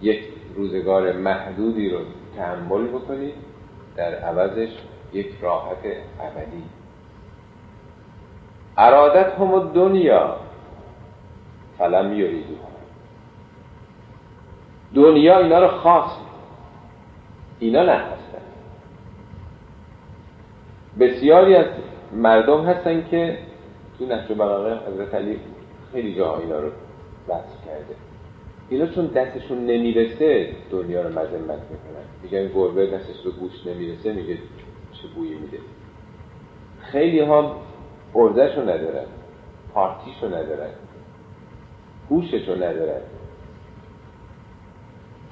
یک روزگار محدودی رو تحمل بکنید در عوضش یک راحت ابدی. ارادت هم دنیا فلم یریدو دنیا اینا رو خواست اینا نه هستن بسیاری از مردم هستن که تو نشو براغه حضرت علی خیلی جاها اینا رو بحث کرده. اینا چون دستشون نمی‌رسه دنیا رو مذمت می‌کنن. میگن گربه دستش به گوش نمی‌رسه میگه چه بویی میده. خیلی ها ارزش رو ندارن پارتیشو ندارن هوششو ندارن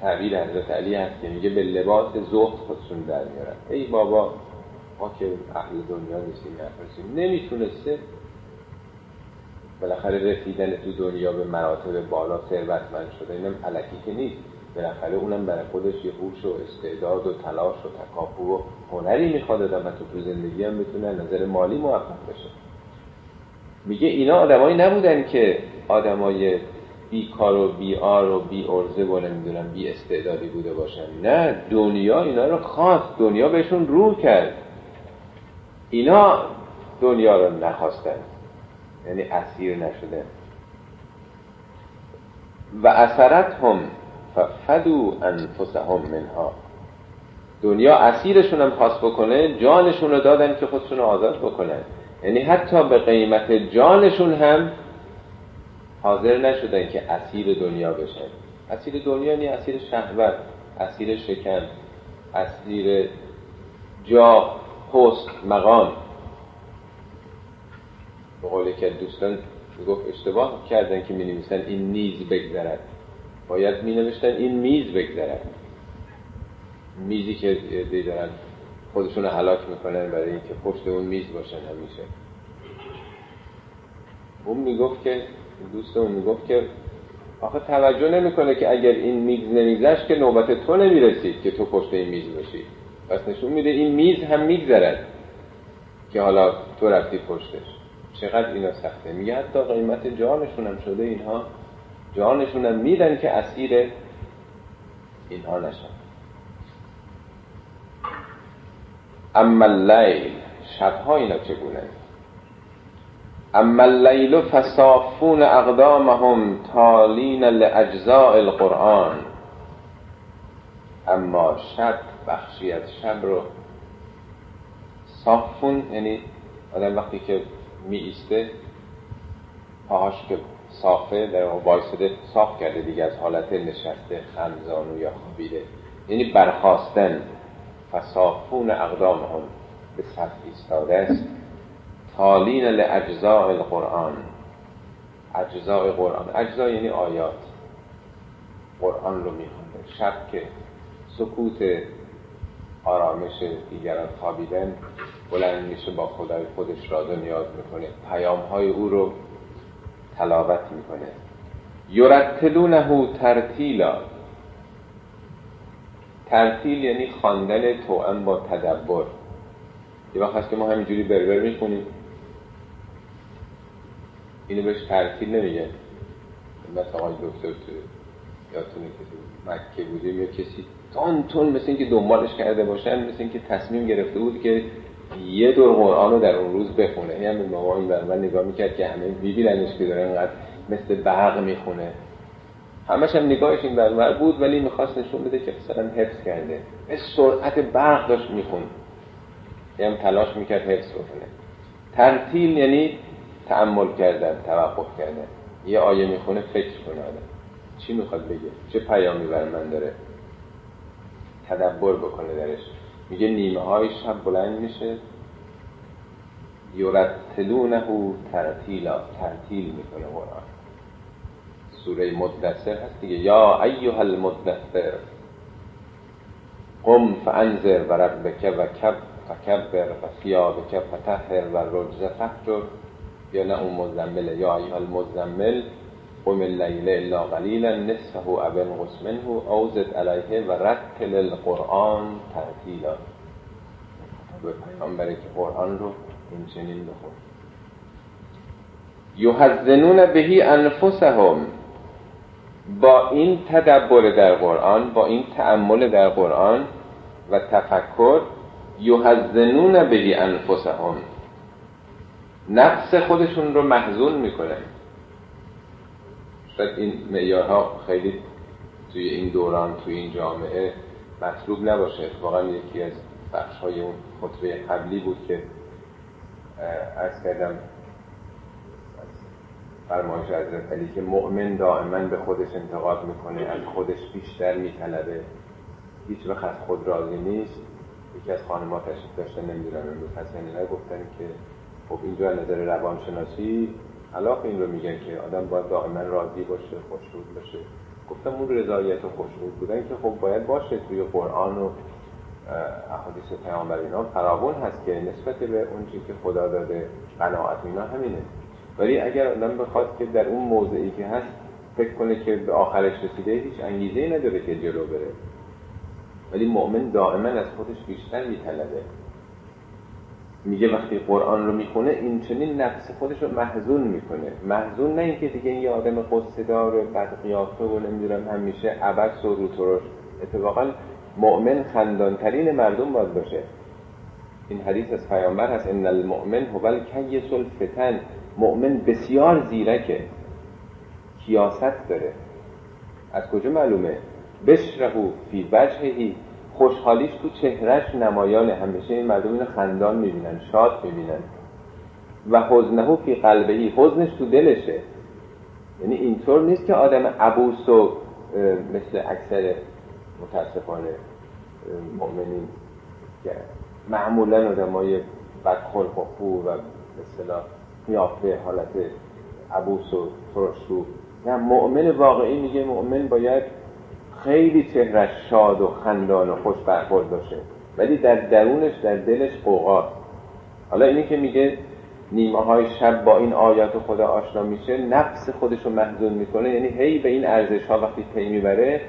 تعبیر حضرت علی هست که میگه به لباس زهد خودشون در میارن. ای بابا ما که اهل دنیا نیستیم نفرسیم نمی‌تونسته. بالاخره رسیدن تو دنیا به مراتب بالا ثروتمند شده اینم علکی که نیست. بالاخره اونم برای خودش یه هوش و استعداد و تلاش و تکاپو و هنری می‌خواد آدم تو زندگی هم می‌تونه نظر مالی موفق بشه. میگه اینا آدمایی نبودن که آدمای بی کار و بی آر و بی ارزه و نمی‌دونم بی استعدادی بوده باشن. نه دنیا اینا رو خواست. دنیا بهشون رو کرد. اینا دنیا رو نخواستن. یعنی اسیر نشده. و اثرت هم ففدو انفسهم منها. دنیا اسیرشون هم خواست بکنه جانشون رو دادن که خودشون رو آزاد بکنن. یعنی حتی به قیمت جانشون هم حاضر نشدن که اسیر دنیا بشن اسیر دنیا یعنی اسیر شهوت اسیر شکم اسیر جا پست مقام. به قول که دوستان گفت اشتباه کردن که می نویسن این نیز بگذرد. باید می نوشتن این میز بگذرد. میزی که دی دارن خودشون رو حلاک می‌کنن برای اینکه پشت اون میز باشن همیشه. اون می‌گفت که دوستمون می‌گفت که آخه توجه نمی‌کنه که اگر این میز نمیگذشت که نوبت تو نمی‌رسید که تو پشت این میز باشی. پس نشون میده این میز هم میگذرد که حالا تو رفتی پشتش. چقدر اینا سخته. میگه حتی قیمت جانشون هم شده اینها جانشون هم میدن که اسیر اینها نشن. اما اللیل شبها اینا چگونه؟ اما اللیل فصافون اقدامهم تالین لاجزاء القرآن. اما شب بخشی از شب رو صافون یعنی آدم وقتی که می ایسته پاهاش که صافه در وایساده صاف کرده دیگه از حالت نشسته خمزانو یا خوابیده. یعنی برخواستن فصافون اقدام هم به صف ایستاده است. تالین لاجزاء القرآن. اجزاء قرآن. اجزا یعنی آیات. قرآن رو میخونده شب که سکوت آرامش دیگران خوابیدن بلند میشه با خدای خودش راز و نیاز می‌کنه. پیام های او رو تلاوت می‌کنه. یرتلونه ترتیلا. ترتیل یعنی خواندن توأم با تدبر. یه وقت هست که ما همینجوری بربر می‌خونیم. اینو بهش ترتیل نمیگه. مثل آقای دکتر تو یادتونه که تو مکه بودیم یا کسی تون تون مثل اینکه دنبالش کرده باشن مثل اینکه تصمیم گرفته بود که یه دور قرآن رو در اون روز بخونه. یعنی همین بابا این بر نگاه می‌کرد که همه بیبیلنش که داره اینقدر مثل برق می‌خونه. همش هم نگاهش این برور بود ولی می‌خواست نشون بده که مثلا حفظ کرده. به سرعت برق داشت میخون یه هم تلاش می‌کرد حفظ بکنه. ترتیل یعنی تعمل کردن توقف کردن. یه آیه می‌خونه فکر کنه آدم. چی می‌خواد بگه؟ چه پیامی بر من داره؟ تدبر بکنه درش. میگه نیمه های شب بلند میشه. یرتلونه ترتیلا ترتیل می‌کنه قرآن. سوره مدثر هست دیگه. یا ایها المدثر قم فانذر و ربک و کب فکبر و ثیابک فتحر و رجز فهجر یا نه اون مزمله یا ایها المزمل قم اللیل الا قلیلا نصفه او انقص منه او زد علیه و رتل القرآن ترتیلا به پیامبره که قرآن رو این چنین بخون. یحزنون بهی انفسهم. با این تدبر در قرآن با این تأمل در قرآن و تفکر یحزنون بهی انفسهم نفس خودشون رو محزون می‌کنن شاید این معیارها خیلی توی این دوران توی این جامعه مطلوب نباشه. اتفاقا یکی از بخش های اون خطبه قبلی بود که از کردم فرمایش حضرت علی که مؤمن دائما به خودش انتقاد می‌کنه از خودش بیشتر میطلبه. هیچ وقت از خود راضی نیست. یکی از خانمات تشریف داشتن نمی‌دونم امروز حسن گفتن که خب اینجا نظر روانشناسی خلاف این رو میگن که آدم باید دائما راضی باشه خوشحال باشه. گفتم اون رضایت و خوشحال بودن که خب باید باشه توی قرآن و احادیث پیامبر اینا. فراون هست که نسبت به اون چیزی که خدا داده قناعت اینا همینه. ولی اگر آدم بخواد که در اون موضعی که هست فکر کنه که به آخرش رسیده هیچ انگیزه نداره که جلو بره. ولی مؤمن دائما از خودش بیشتر میطلبه. میگه وقتی قرآن رو می‌خونه این چنین نفس خودش رو محزون می‌کنه. محزون نه اینکه دیگه یه آدم قصه دار و بدقیافه و نمی‌دونم همیشه عبس و روترش. اتفاقا مؤمن خندانترین مردم باید باشه. این حدیث از پیامبر هست ان المؤمن هو الکیس الفتن. مؤمن بسیار زیرکه. کیاست داره. از کجا معلومه؟ بشرهو فی وجههی. خوشحالیش تو چهرش نمایانه. همیشه این مردم اینو خندان می‌بینن شاد می‌بینن. و حزنهو فی قلبهی. حزنش تو دلشه. یعنی اینطور نیست که آدم عبوس و مثل اکثر متاسفانه مؤمنین که معمولا آدم های بدخلق و خوب و مثلا قیافه حالت عبوس و ترشو. نه مؤمن واقعی میگه مؤمن باید خیلی چهرش شاد و خندان و خوش برخورد باشه ولی در درونش در دلش قوقاست حالا اینی که میگه نیمه های شب با این آیات خدا آشنا میشه نفس خودش رو محضون می‌کنه یعنی هی به این ارزش ها وقتی پی می‌بره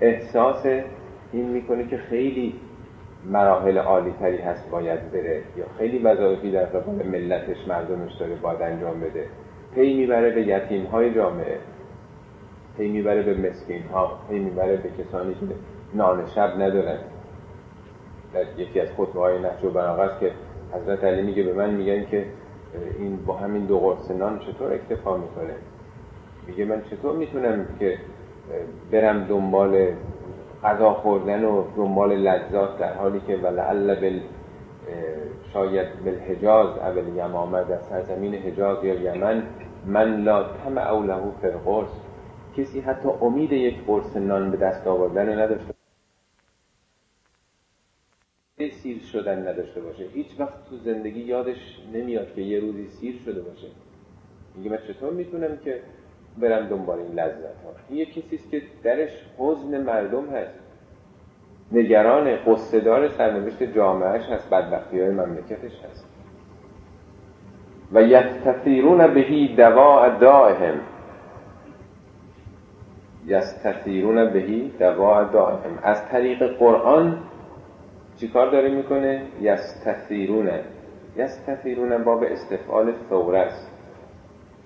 احساس این می‌کنه که خیلی مراحل عالی تری هست باید بره. یا خیلی وظایفی در قبال ملتش مردمش داره باید انجام بده. پی می‌بره به یتیم های جامعه. پی می‌بره به مسکین ها پی می‌بره به کسانی که نان شب ندارن. در یکی از خطبه های نحش و که حضرت علی میگه به من میگن که این با همین دو قرص نان چطور اکتفا می‌کنه؟ میگه من چطور می‌تونم که برم دنبال غذا خوردن و دنبال لذات در حالی که ولعل بل شاید بالحجاز اول یمامه در سرزمین حجاز یا یمن من لا تم اوله فرقرس کسی حتی امید یک قرص نان به دست آوردن نداشته سیر شدن نداشته باشه. هیچ وقت تو زندگی یادش نمیاد که یه روزی سیر شده باشه. میگه من چطور می‌تونم که برم دنبال این لذت ها. این یه کسی که درش حزن مردم هست. نگران قصدار سرنوشت جامعهش هست بدبختی های مملکتش هست. و یستثیرون بهی دواء دائهم یستثیرون بهی دواء دائهم از طریق قرآن چیکار داره می‌کنه؟ یستثیرون یستثیرون باب استفعال ثوره است.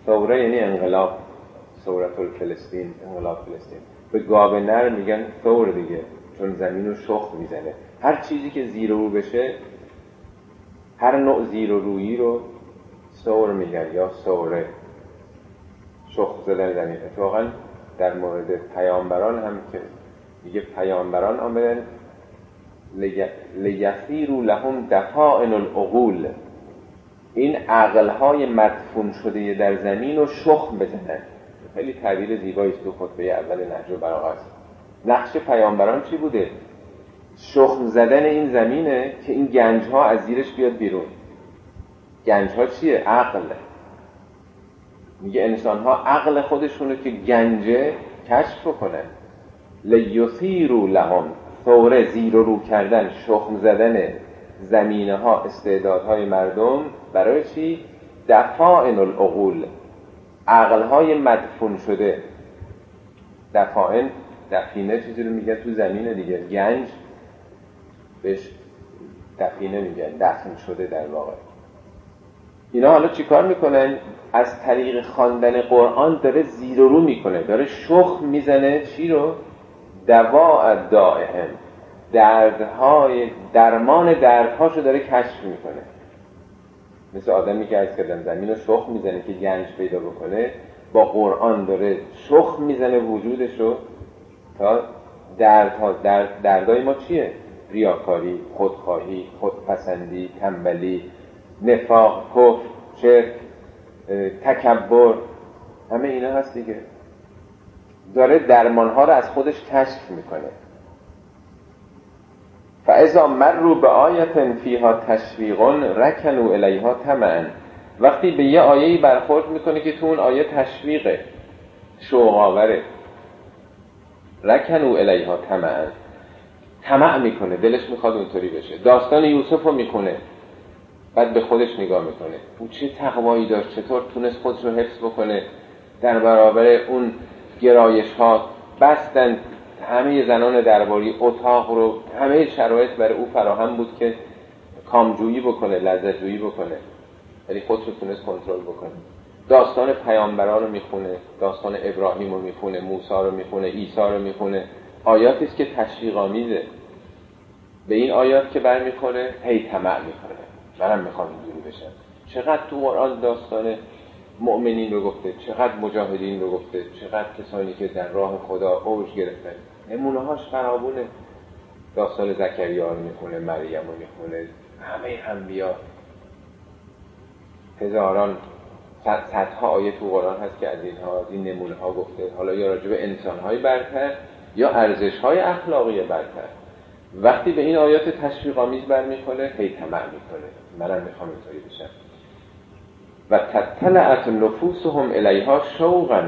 ثوره یعنی انقلاب. ثورت الفلسطین انقلاب فلسطین. به گاو نر میگن ثور دیگه چون زمین رو شخ می‌زنه. هر چیزی که زیر رو بشه هر نوع زیر و رویی رو سور میگن یا سوره شخ زدن زمین. اتفاقا در مورد پیامبران هم که میگه پیامبران آمدن لیفیرو لهم دفائن العقول. این عقلهای مدفون شده در زمین رو شخ بزنن. خیلی تعبیر زیبایی تو خطبه اول نهج البلاغه است نقش پیامبران چی بوده؟ شخم زدن این زمینه که این گنج ها از زیرش بیاد بیرون. گنج ها چیه؟ عقل. میگه انسان ها عقل خودشونو که گنجه کشف کنن. لیثیرو لهم ثوره زیر و رو کردن شخم زدن زمینه ها استعدادهای مردم برای چی؟ دفائن العقول. عقل های مدفون شده. دفائن دفینه چیزی رو میگن تو زمین دیگه. گنج بهش دفینه میگن دفن شده در واقع. اینا حالا چیکار می‌کنن؟ از طریق خواندن قرآن داره زیر رو می‌کنه. داره شخ می‌زنه. چی رو؟ دوا دائهم دردهای درمان دردهاشو داره کشف می‌کنه. مثل آدمی که از کردن زمین رو شخ می‌زنه که گنج پیدا بکنه با قرآن داره شخ می‌زنه وجودشو تا دردها درد دردهای ما چیه؟ ریاکاری خودخواهی خودپسندی تنبلی نفاق کفر شرک تکبر همه اینا هست دیگه. داره درمانها رو از خودش کشف می‌کنه. فاذا مروا به آیت فیها تشویقون رکنو الیها تمن وقتی به یه آیهی برخورد می‌کنه که تو اون آیه تشویقه شوقاوره رکنو الیها طمعا طمع می‌کنه دلش می‌خواد اونطوری بشه. داستان یوسف رو می‌کنه بعد به خودش نگاه می‌کنه. او چه تقوایی داشت چطور تونست خودش رو حفظ بکنه. در برابر اون گرایش ها بستن همه زنان درباری اتاق رو همه شرایط برای او فراهم بود که کامجویی بکنه لذت جویی بکنه. ولی خودش رو تونست کنترل بکنه. داستان پیامبران رو می‌خونه داستان ابراهیم رو می‌خونه موسی رو می‌خونه عیسی رو می‌خونه. آیاتی است که تشویق آمیزه به این آیات که برمیخوره هی طمع می‌کنه منم می‌خوام اینجوری بشم. چقدر تو قرآن داستان مؤمنین رو گفته چقدر مجاهدین رو گفته چقدر کسانی که در راه خدا اوج گرفتن. نمونه هاش فرابونه داستان زکریا رو می‌خونه مریم رو می‌خونه همه انبیا. هزاران صدها آیه تو قرآن هست که از اینها از این نمونه ها گفته. حالا یا راجع به انسان های برتر یا ارزش های اخلاقی برتر. وقتی به این آیات تشویق آمیز برمیخوره هی طمع می‌کنه. منم می‌خوام اینطوری بشم. و تطلعت نفوسهم الیها شوقا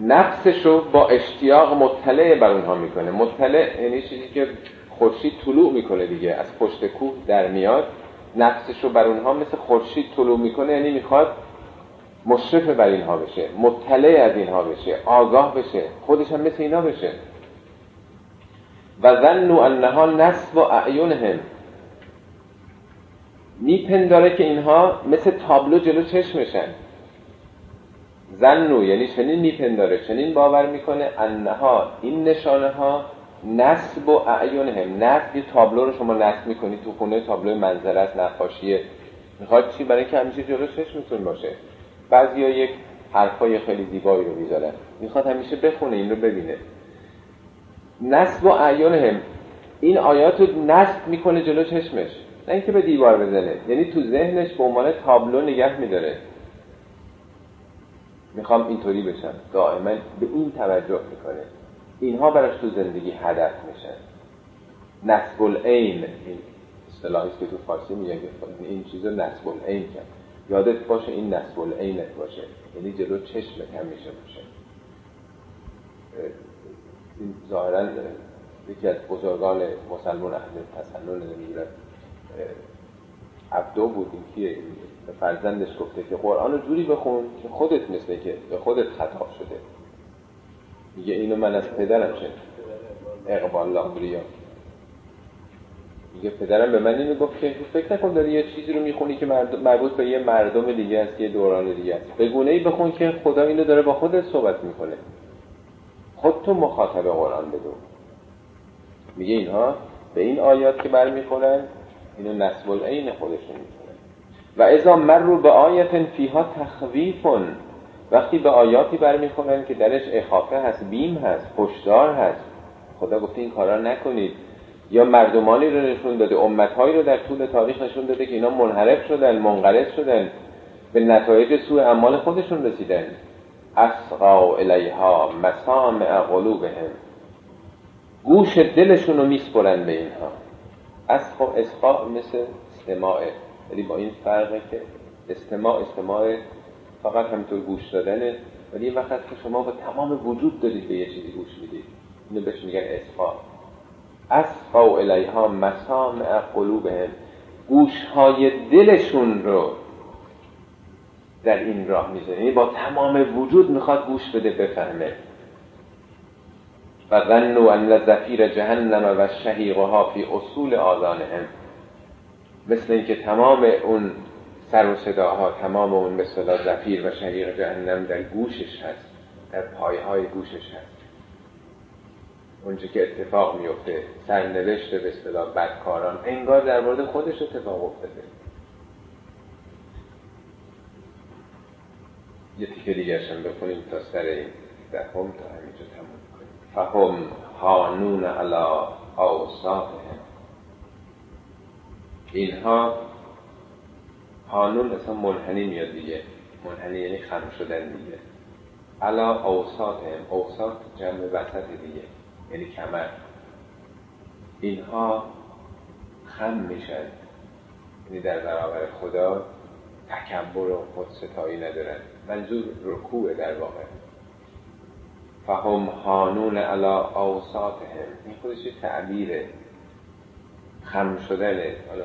نفسشو با اشتیاق مطلع بر اونها می‌کنه. مطلع یعنی چیزی که خورشید طلوع می‌کنه دیگه از پشت کوه در میاد. نفسشو بر اونها مثل خورشید طلوع می‌کنه یعنی می‌خواد مشرف بر اینها بشه مطلع از اینها بشه آگاه بشه خودش هم مثل اینا بشه. و ظنوا انها نصب و اعینهم. میپنداره که اینها مثل تابلو جلو چشمشن. زنو یعنی چنین میپنداره چنین باور می‌کنه انها این نشانه ها نصب و اعینهم نصب یه تابلو رو شما نصب می‌کنید تو خونه تابلو منظره است نقاشیه می‌خواد چی؟ برای که همیشه جلو چشمتون باشه. بعضیا یک حرفای خیلی زیبایی رو می‌ذارن. می‌خواد همیشه بخونه این رو ببینه. نصب و اعینهم. این آیات رو نصب می‌کنه جلو چشمش. نه اینکه به دیوار بزنه. یعنی تو ذهنش به عنوان تابلو نگه میداره. می‌خوام اینطوری بشم. دائما به این توجه می‌کنه. اینها براش تو زندگی هدف میشن. نسب العین این اصطلاحی که تو فارسی میگن این چیزو نسب العین کرد. یادت باشه این نسب العینت باشه. یعنی جلو چشمت همیشه باشه. این ظاهرا یکی از بزرگان مسلمان اهل تسنن نمی‌دونم عبدو بود این که به فرزندش گفته که قرآن رو جوری بخون که خودت مثل که به خودت خطاب شده. میگه اینو من از پدرم شد اقبال لاهوریا میگه پدرم به من اینو گفت که فکر نکن داری یه چیزی رو می‌خونی که مربوط به یه مردم دیگه است یه دوران دیگه است. به گونه ای بخون که خدا اینو داره با خودت صحبت می‌کنه. خود تو مخاطب قرآن بدون میگه اینها به این آیات که برمیخورن اینو نسب العین خودشون و ازا من رو به آیت فیها تخویفون وقتی به آیاتی برمیخورن که درش اخافه هست بیم هست پشدار هست. خدا گفته این کارا نکنید. یا مردمانی رو نشون داده امتهایی رو در طول تاریخ نشون داده که اینا منحرف شدن منقرض شدن. به نتایج سوء اعمال خودشون رسیدن. اسقا الیها مسامع قلوبهم. گوش دلشون رو میسپرن به اینها. اسقا اسقا مثل استماعه ولی با این فرقه که استماع استماع فقط همینطور گوش دادنه. ولی یه وقت که شما با تمام وجود دارید به یه چیزی گوش می‌دید. اینو بهش میگن اسقا اسقا الیها مسامع قلوبهم. گوش های دلشون رو در این راه می‌زنه. یعنی با تمام وجود می‌خواد گوش بده بفهمه. و ظنوا ان زفیر جهنم و شهیقها فی اصول آذانهم. مثل اینکه تمام اون سر و صداها تمام اون مثلا زفیر و شهیق جهنم در گوشش هست در پایهای گوشش هست. اونجا که اتفاق میفته سرنوشت به اصطلاح بدکاران انگار در مورد خودش اتفاق افتاده. یه تیکه دیگه هم بکنیم تا سر این دهم تا همینجا تموم کنیم. فهم هانون علا اوصافهم اینها هانون اصلا منحنی میاد دیگه. منحنی یعنی خم شدن دیگه. علا اوساطهم. اوساط جمع وسط دیگه. یعنی کمر. اینها خم میشن. یعنی در برابر خدا تکبر و خودستایی ندارن. منظور رکوع در واقع. فهم هانون علا اوساطهم. این خودش تعبیره. خم شدنه. حالا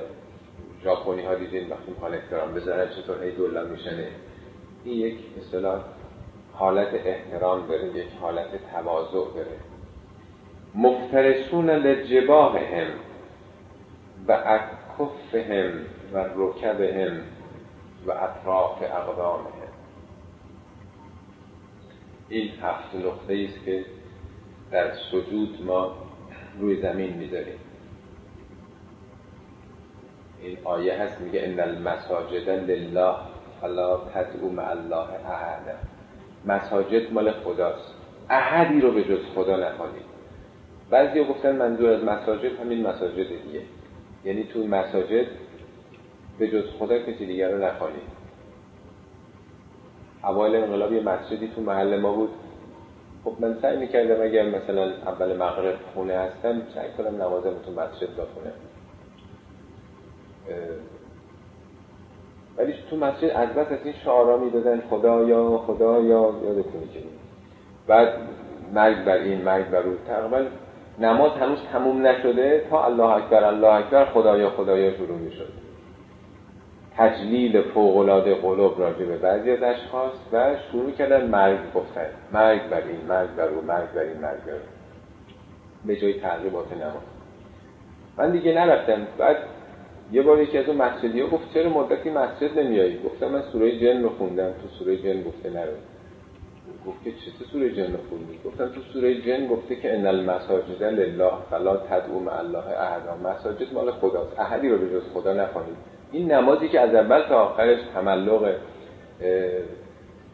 ژاپنی ها دیدین وقتی می‌خوان احترام بزنن چطور هی دولا میشنه. این یک اصطلاح حالت احترام داره یک حالت تواضع داره. مفترشون لجباههم و اکفهم و رکبهم و اطراف اقدامهم. این هفت نقطه است که در سجود ما روی زمین می‌ذاریم. این آیه هست میگه ان المساجد لله فلا تدعو مع الله احد. مساجد مال خداست. احدی رو به جز خدا نخوانید. بعضی گفتن منظور از مساجد همین مساجد دیگه. یعنی تو مساجد به جز خدا کسی دیگر رو نخوانید. اوایل انقلاب یه مسجدی تو محل ما بود. خب من سعی می‌کردم اگر مثلا اول مغرب خونه هستم سعی کنم نمازم تو مسجد بخونم. ولی تو مسجد از بس از این شعارا می‌دادن خدایا خدایا یادتونه که بعد مرگ بر این مرگ بر اون. تقریبا نماز هنوز تموم نشده تا الله اکبر الله اکبر خدایا خدایا شروع می‌شد. تجلیل فوقلاده قلوب راجع به بعضی از اشخاص و شروع کردن مرگ گفتن. مرگ بر این مرگ بر اون مرگ بر این مرگ بر به جای تقریبات نماز. من دیگه نرفتم. بعد یه بار یکی از اون مسجدی ها گفت چرا مدتی مسجد نمیایی؟ گفتم من سوره جن رو خوندم. تو سوره جن گفته نرو. گفت که چه؟ سوره جن رو خوندی؟ گفتم تو سوره جن گفته که ان المساجد لله فلا تدعو مع الله احد. مساجد مال خداست. احدی رو به جز خدا نخوانید. این نمازی که از اول تا آخرش تملق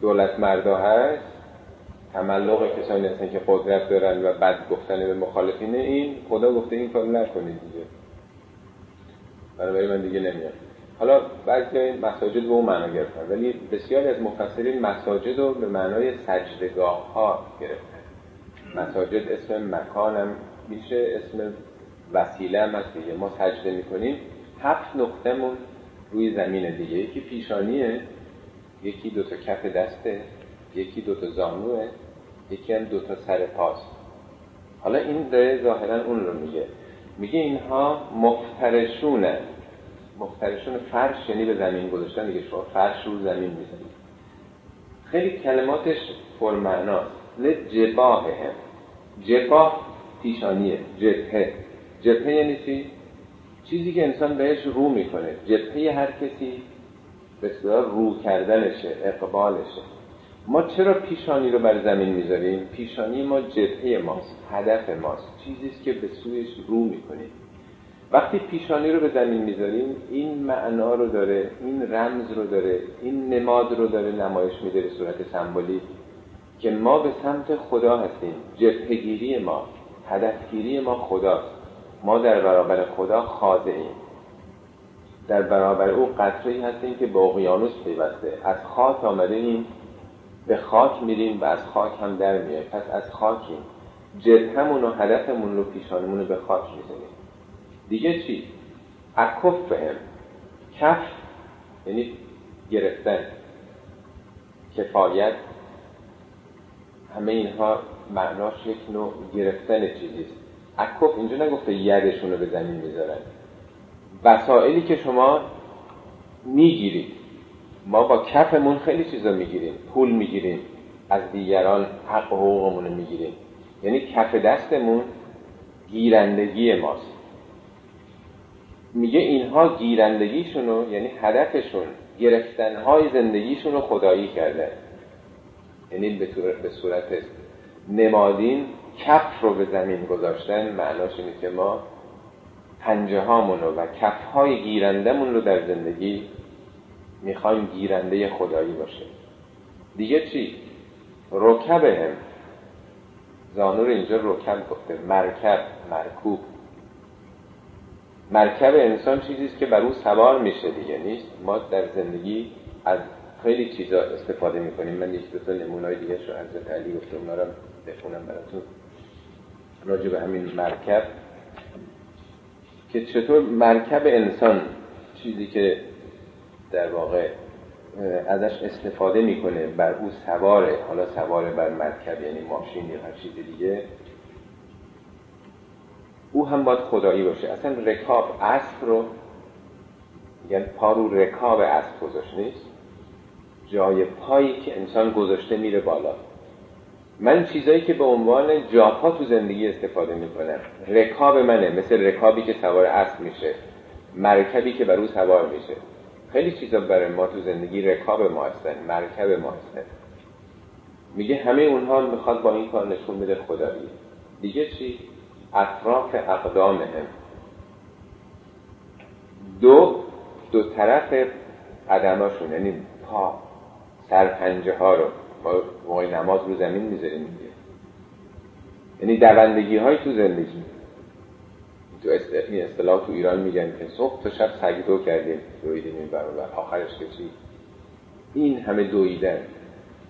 دولت مردا هست تملق کسانی هستن که قدرت دارن و بد گفتن به مخالفین این خدا گفته این کار نکنید دیگه. بنابراین من دیگه نمیام حالا بعضی مساجد به اون معنا گرفتن ولی بسیاری از مفسرین مساجد رو به معنای سجدگاه ها گرفتن. مساجد اسم مکانم میشه اسم وسیله هم هست دیگه. ما سجده می‌کنیم هفت نقطهمون روی زمین دیگه. یکی پیشانیه یکی دوتا کف دسته یکی دوتا زانوه یکی هم دوتا سر پاست. حالا این داره ظاهرا اون رو میگه. میگه اینها مفترشونه. مفترشون فرش یعنی به زمین گذاشتن دیگه شما فرش رو زمین می‌زنید. خیلی کلماتش پرمعناست. لجباه هم جباه پیشانیه. جبهه. جبهه یعنی چی؟ چیزی که انسان بهش رو می‌کنه. جبهه هر کسی بسیار رو کردنشه اقبالشه. ما چرا پیشانی رو بر زمین می‌ذاریم؟ پیشانی ما جبهه ماست هدف ماست چیزیست که به سویش رو می‌کنیم. وقتی پیشانی رو به زمین می‌ذاریم این معنا رو داره این رمز رو داره این نماد رو داره نمایش میده به صورت سمبولیک که ما به سمت خدا هستیم. جبهگیری ما هدفگیری ما خداست. ما در برابر خدا خاضعیم در برابر او قطره هستیم که به اقیانوس پیوسته. از خاک آمده ایم به خاک میریم و از خاک هم در میایم پس از خاکیم. جبهمون و هدفمون رو پیشانمون رو به خاک می‌زنیم. دیگه چی؟ اکف بهم کف یعنی گرفتن. کفایت. همه اینها معناش یک نوع گرفتن چیزیست اکف اینجا نگفته یدشون رو به زمین می‌ذارن. وسائلی که شما می‌گیرید. ما با کفمون خیلی چیزا می‌گیریم پول می‌گیریم از دیگران حق و حقوقمون رو می‌گیریم. یعنی کف دستمون گیرندگی ماست. میگه اینها گیرندگیشونو یعنی هدفشون گرفتنهای زندگیشون رو خدایی کرده. یعنی به صورت نمادین کف رو به زمین گذاشتن معناش اینه که ما پنجه و کف های گیرندمون رو در زندگی می‌خوایم گیرنده خدایی باشه دیگه چی؟ رکب هم. زانو رو اینجا رکب گفته. مرکب مرکوب. مرکب انسان چیزیست که بر او سوار میشه دیگه نیست؟ ما در زندگی از خیلی چیزا استفاده می‌کنیم. من یک دو تا نمونای دیگه شو حضرت علی گفته اونا رو بخونم براتون. راجع به همین مرکب. که چطور مرکب انسان چیزی که در واقع ازش استفاده می‌کنه بر او سواره حالا سواره بر مرکب یعنی ماشین یا هر چیز دیگه. او هم باید خدایی باشه. اصلا رکاب اسب رو میگن پا رو رکاب اسب گذاشت نیست؟ جای پایی که انسان گذاشته میره بالا. من چیزایی که به عنوان جاپا تو زندگی استفاده می‌کنم. رکاب منه مثل رکابی که سوار اسب میشه. مرکبی که بر او سوار میشه. خیلی چیزا برای ما تو زندگی رکاب ما هستن مرکب ما هستن. میگه همه اونها می‌خواد با این کار نشون بده خدایی. دیگه چی؟ اطراف اقدام هم. دو دو طرف قدماشون یعنی پا سرپنجه ها رو ما موقع نماز رو زمین می‌ذاریم یعنی دوندگی های تو زندگی. تو این اصطلاح تو ایران میگن که صبح تا شب سگدو کردیم دویدیم این برابر. آخرش که چی؟ این همه دویدن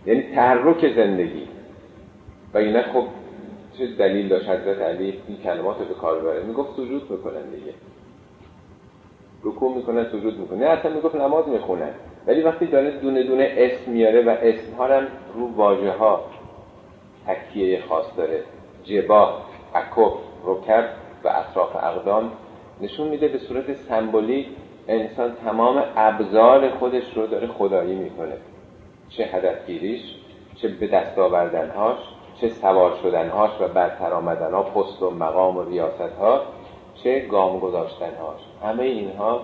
یعنی تحرک زندگی. و اینه خب چه دلیل داشت؟ حضرت علی این کلمات رو به کار بره می‌گفت سجود می‌کنن دیگه. رکوع می‌کنن سجود می‌کنن. نه اصلا می‌گفت نماز می‌خونن. ولی وقتی داره دونه دونه اسم میاره و اسم ها هم رو واژه ها تکیه خاص داره. جبا اکف رکب. و اطراف اقدام نشون میده به صورت سمبولیک انسان تمام ابزار خودش رو داره خدایی می‌کنه. چه هدفگیریش چه به دست آوردنهاش چه سوار شدنهاش و برتر آمدنها پست و مقام و ریاستها چه گام گذاشتنهاش. همه اینها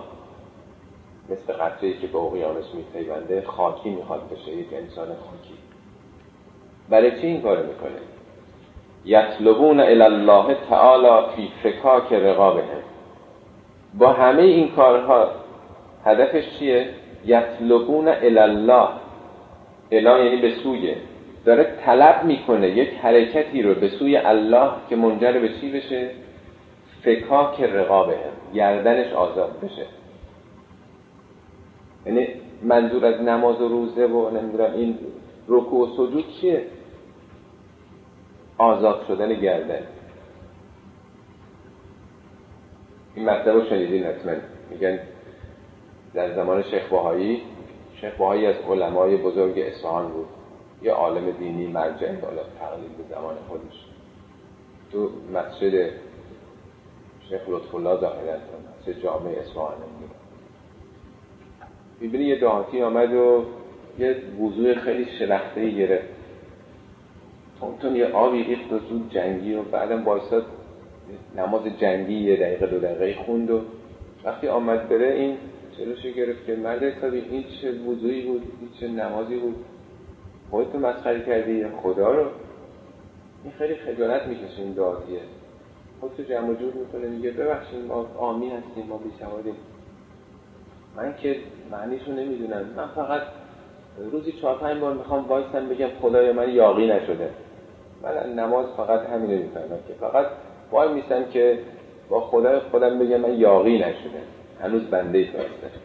مثل قطره که به اقیانوس میپیونده خاکی می‌خواد بشه یک انسان خاکی. برای چی این کارو می‌کنه؟ یطلبون الله تعالی فی فکاک رقابهم. با همه این کارها هدفش چیه؟ یطلبون الله اله یعنی به سوی. داره طلب می‌کنه یک حرکتی رو به سوی الله که منجر به چی بشه؟ فکاک رقابه گردنش آزاد بشه. یعنی منظور از نماز و روزه و نمی‌دونم این رکوع و سجود چیه؟ آزاد شدن گردن. این مطلب رو شنیدین حتما. میگن در زمان شیخ باهایی شیخ باهایی از علمای بزرگ اصفهان بود. یه عالم دینی مرجع بالا تقلیل به زمان خودش. تو مسجد شیخ لطف الله ظاهرا مسجد جامعه اصفهان می‌بینی یه دهاتی آمد و یه وضوع خیلی شلخته گرفت. تون یه آبی ریخت و زود جنگی و بعدم بایستاد نماز جنگی یه دقیقه دو دقیقه خوند و وقتی آمد بره این چلوشو گرفت که مرد حسابی این چه وضوعی بود این چه نمازی بود. خودتو مسخره کردی خدا رو. این خیلی خجالت می‌کشه این دعاتیه خودتو جمع جور می‌کنه میگه ببخشید ما آمی هستیم ما بیسوادیم. من که معنیشو نمی‌دونم. من فقط روزی چهار پنج بار می‌خوام وایسن بگم خدای من یاقی نشده. من نماز فقط همینو می‌فهمم که فقط وای میسن که با خدای خودم بگم من یاقی نشده. هنوز بنده تو هستم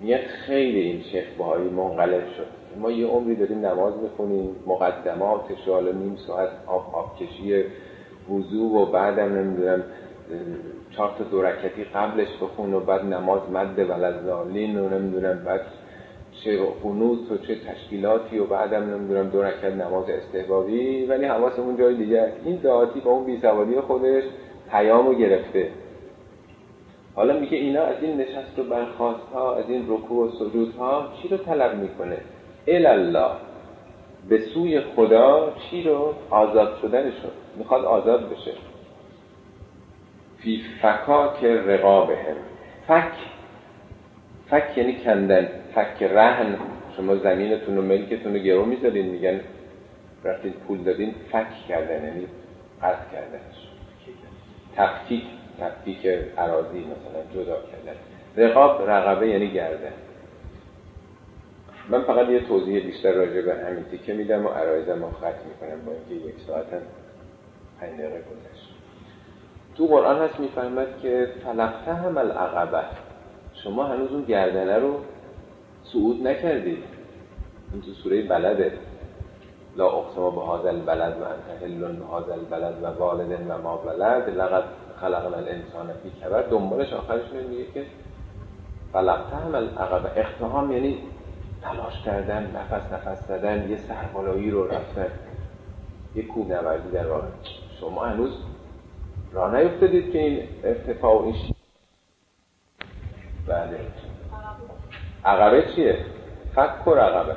میگه خیلی این شیخ باهایی منقلب شد. ما یه عمری داریم نماز می‌خونیم مقدمات شال نیم ساعت آب, آب کشی وضوع و بعدم نمی‌دونم چهار تا دو رکتی قبلش بخون و بعد نماز مد ولزالین و نمی‌دونم بعد چه قنوت و چه تشکیلاتی و بعدم نمی‌دونم دو رکت نماز استحبابی ولی حواسمون جای دیگه این دعاتی با اون بیسوادی خودش پیامو گرفته. حالا میگه اینا از این نشست و برخواست ها از این رکوع و سجود ها چی رو طلب می‌کنه؟ الله به سوی خدا چی رو؟ آزاد شدنشون. می‌خواد آزاد بشه. فی فکاک رقابهم. فک. فک یعنی کندن. فک رهن. شما زمینتون و ملکتون رو گرو می‌ذارین. میگن رفتین پول دادین فک کردن یعنی قطع کردنش. تفکیک تفکیک عراضی مثلا جدا کردن. رقاب رقبه یعنی گردن. من فقط یه توضیح بیشتر راجع به همین تیکه میدم و عرایزم رو ختم می‌کنم با اینکه یک ساعت هم دقیقه گذشت. تو قرآن هست میفرمد که فلقته هم العقبه. شما هنوز اون گردنه رو صعود نکردید این تو سوره بلده. لا اقسم به هذا البلد و انت هل به هذا البلد و والد و ما بلد لقد خلقنا الانسان فی کبر دنبالش آخرش میگه که فلقته هم العقبه اقتهام یعنی تلاش کردن نفس نفس زدن یه سربالایی رو رفتن. یه کوه نوردی در واقع. شما هنوز راه نیفتادید که این ارتفاع و این بله. عقبه چیه؟ فک و رقبه.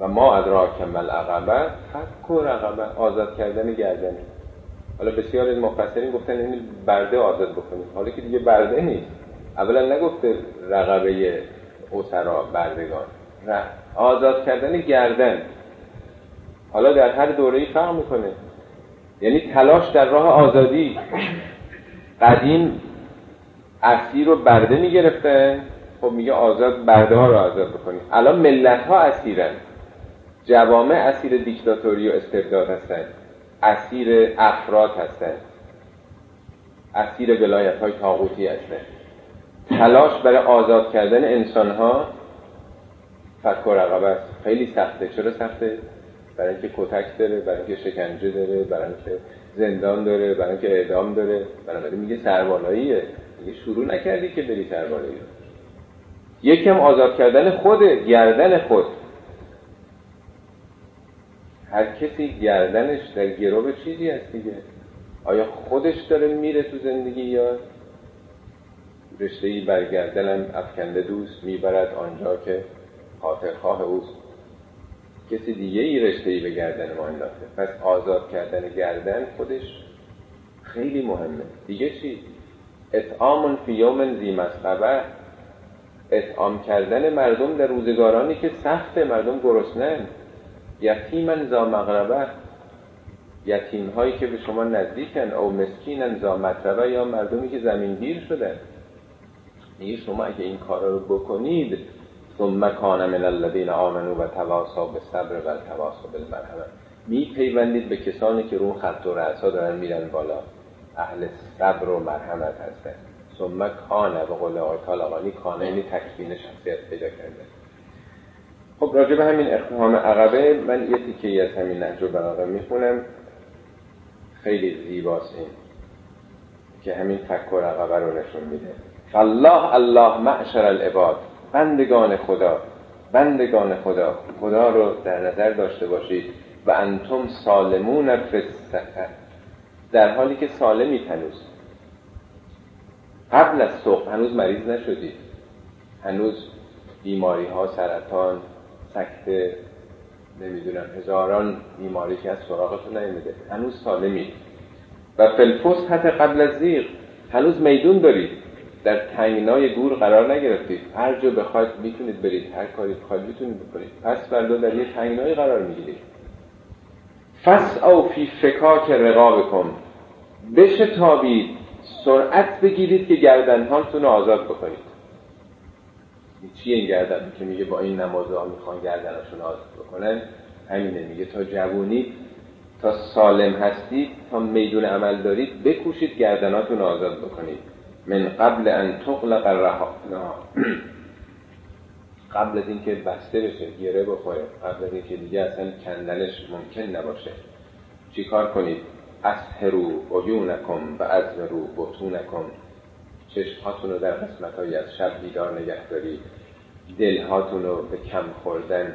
و ما ادراک مل عقبه فک و رقبه. آزاد کردن گردنه حالا بسیار از مفسرین گفتن این برده آزاد بکنید حالا که دیگه برده نیست. اولا نگفته رقبه اسرا بردگان. آزاد کردن گردن. حالا در هر دوره فرق می‌کنه. یعنی تلاش در راه آزادی. قدیم اسیر رو برده می‌گرفته. خب میگه آزاد برده ها رو آزاد بکنید الان ملت ها اسیرن. جوامع اسیر دیکتاتوری و استبداد هستن. اسیر افراد هستن. اسیر ولایت های تاغوتی هستن. تلاش برای آزاد کردن انسان ها فک و رقبه است خیلی سخته. چرا سخته؟ برای اینکه کتک داره برای اینکه شکنجه داره برای اینکه زندان داره برای اینکه اعدام داره. بنابراین میگه سربالاییه میگه شروع نکردی که بری سربالایی یکم آزاد کردن خود گردن خود. هر کسی گردنش در گروه چیزی هست دیگه. آیا خودش داره میره تو زندگی یا رشته ای برگردنم افکنده دوست می‌برد آنجا که خاطرخواه اوست. کسی دیگه ای رشته ای به گردن ما انداخته. پس آزاد کردن گردن خودش خیلی مهمه. دیگه چی؟ اطعام فی یوم زی مسقبه. اطعام کردن مردم در روزگارانی که سخت مردم گرسنه. یتیمن زا مغربه. یتیم هایی که به شما نزدیکن. او مسکینن زا مطربه یا مردمی که زمین گیر شدن میگه شما اگه این کارا رو بکنید ثم کان من الذین آمنوا و تواصوا بالصبر و تواصوا بالمرحمه. میپیوندید به کسانی که رو خط و رأسا دارن میرن بالا. اهل صبر و مرحمت هستن. ثم کانه به قول آقای طالقانی کانه یعنی تکوین شخصیت پیدا کرده. خب راجع به همین اقتحام عقبه من یه تیکه از همین نهج البلاغه می‌خونم. خیلی زیباست این که همین فک و رقبه رو نشون میده. الله الله معشر العباد. بندگان خدا بندگان خدا. خدا رو در نظر داشته باشید. و انتم سالمون فسته در حالی که سالمی هنوز قبل از صبح هنوز مریض نشدید هنوز بیماری ها سرطان سکته نمی‌دونم هزاران بیماری که از سراغتون نیمده هنوز سالمید و فلفوس حتی قبل از زیغ. هنوز میدون دارید. در تنگنای گور قرار نگرفتید. هر جا بخواید می‌تونید برید. هر کاری بخواید می‌تونید بکنید. پس فردا در یه تنگنای قرار می‌گیرید. فس او فی فکاک رقابکم. تابید سرعت بگیرید که گردنهاتون رو آزاد بکنید. چیه این گردن که میگه با این نمازها می‌خوان گردنشون آزاد بکنن؟ همینه میگه تا جوونید تا سالم هستید تا میدون عمل دارید بکوشید گردناتون آزاد بکنید. من قبل ان تغلق الرها قبل از اینکه بسته بشه گره بخوره قبل از اینکه دیگه اصلا کندنش ممکن نباشه. چیکار کنید؟ اسهرو عیونکم و ازمرو بطونکم. چشمهاتون رو در قسمت های از شب بیدار نگه دارید. دلهاتون رو به کم خوردن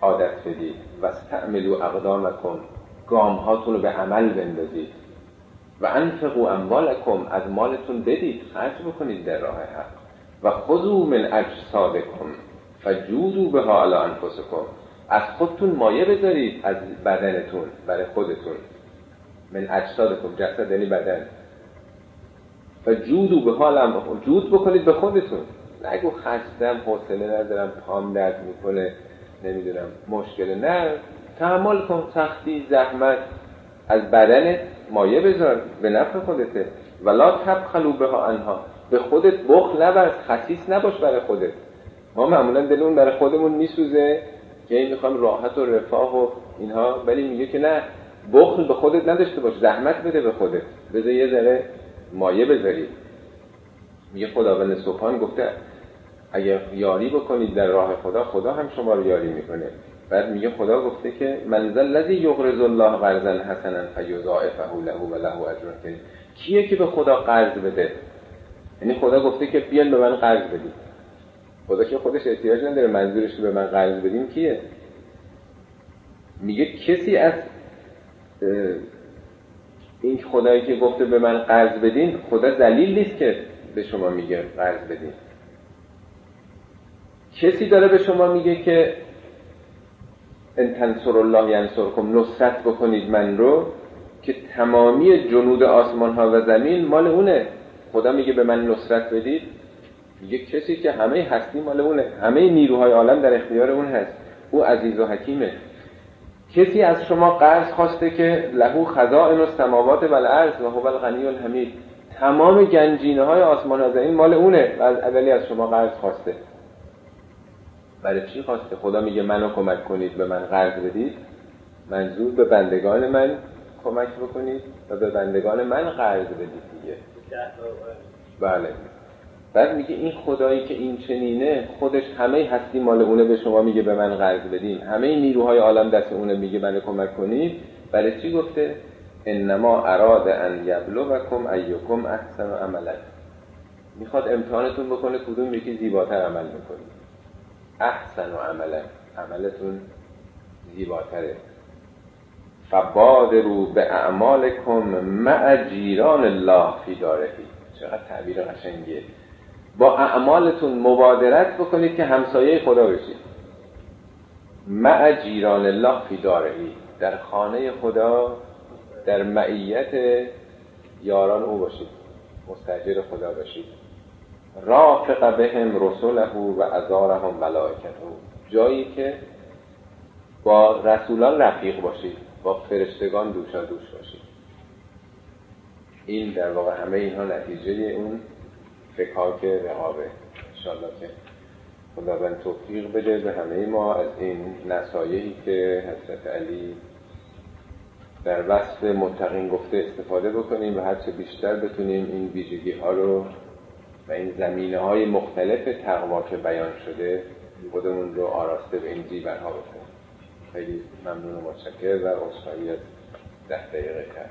عادت بدید. و استعملو اقدامکم. گامهاتون رو به عمل بندازید. و انفقو اموالکم. از مالتون بدید. خرج بکنید در راه حق. و خذو من اجسادکم. فجودو به علی انفسکم. از خودتون مایه بذارید. از بدنتون. برای خودتون. من اجسادکم جسد یعنی بدن. فجودو به حال جود بکنید به خودتون. نگو خستم حوصله ندارم پام درد می‌کنه نمی‌دونم مشکل نه. تحمل کن. سختی زحمت. از بدنت مایه بذار. به نفع خودته ولا تبخلو بها انها. به خودت بخل نبرد. خسیس نباش برای خودت. ما معمولا دلمون برای خودمون میسوزه که این می‌خوام راحت و رفاه و اینها ولی میگه که نه. بخل به خودت نداشته باش زحمت بده به خودت. بذار یه ذره مایه بذاری. میگه خداوند سبحان گفته اگر یاری بکنید در راه خدا خدا هم شما رو یاری می‌کنه. بعد میگه خدا گفته که منزل لذی یغرز الله قرضا حسنا فیضاعفه له و له اجر کیه که به خدا قرض بده؟ یعنی خدا گفته که بیان به من قرض بدید خدا که خودش احتیاج نداره منظورش به من قرض بدین کیه؟ میگه کسی از این خدایی که گفته به من قرض بدین خدا دلیل نیست که به شما میگه قرض بدین. کسی داره به شما میگه که ان تنصر الله ینصرکم نصرت بکنید من رو که تمامی جنود آسمان ها و زمین مال اونه. خدا میگه به من نصرت بدید. میگه کسی که همه هستی مال اونه. همه نیروهای عالم در اختیار اون هست. او عزیز و حکیمه. کسی از شما قرض خواسته که لهو خزائن السماوات و الارض و هو الغنی الحمید. تمام گنجینه های آسمان ها زمین مال اونه و از اولی از شما قرض خواسته. برای چی خواسته؟ خدا میگه منو کمک کنید به من قرض بدید. منظور به بندگان من کمک بکنید و به بندگان من قرض بدید دیگه. بله. بعد میگه این خدایی که این چنینه خودش همه هستی مال اونه به شما میگه به من قرض بدین. همه نیروهای عالم دست اونه میگه منو کمک کنید. برای چی گفته؟ انما اراد ان یبلوکم ایکم احسن عملا. می‌خواد امتحانتون بکنه کدوم یکی زیباتر عمل می‌کنید احسن و عملا. عملتون زیباتره. رو به اعمالکم مع جیران الله فی دارهی. چقدر تعبیر قشنگیه. با اعمالتون مبادرت بکنید که همسایه خدا بشید مع جیران الله فی دارهی در خانه خدا در معیت یاران او باشید. مستجر خدا باشید. رافق بهم رسوله و ازارهم ملائکته. جایی که با رسولان رفیق باشید با فرشتگان دوشا دوش باشید. این در واقع همه اینها نتیجه اون فکاک رقابه انشالله که خداوند توفیق بده به همه ما از این نصایحی که حضرت علی در وصف متقین گفته استفاده بکنیم و هرچه بیشتر بتونیم این ویژگی ها رو و این زمینه های مختلف تقوا که بیان شده خودمون رو آراسته به این زیبرها بکنیم. خیلی ممنون و متشکر و اصفایی از ده دقیقه کرد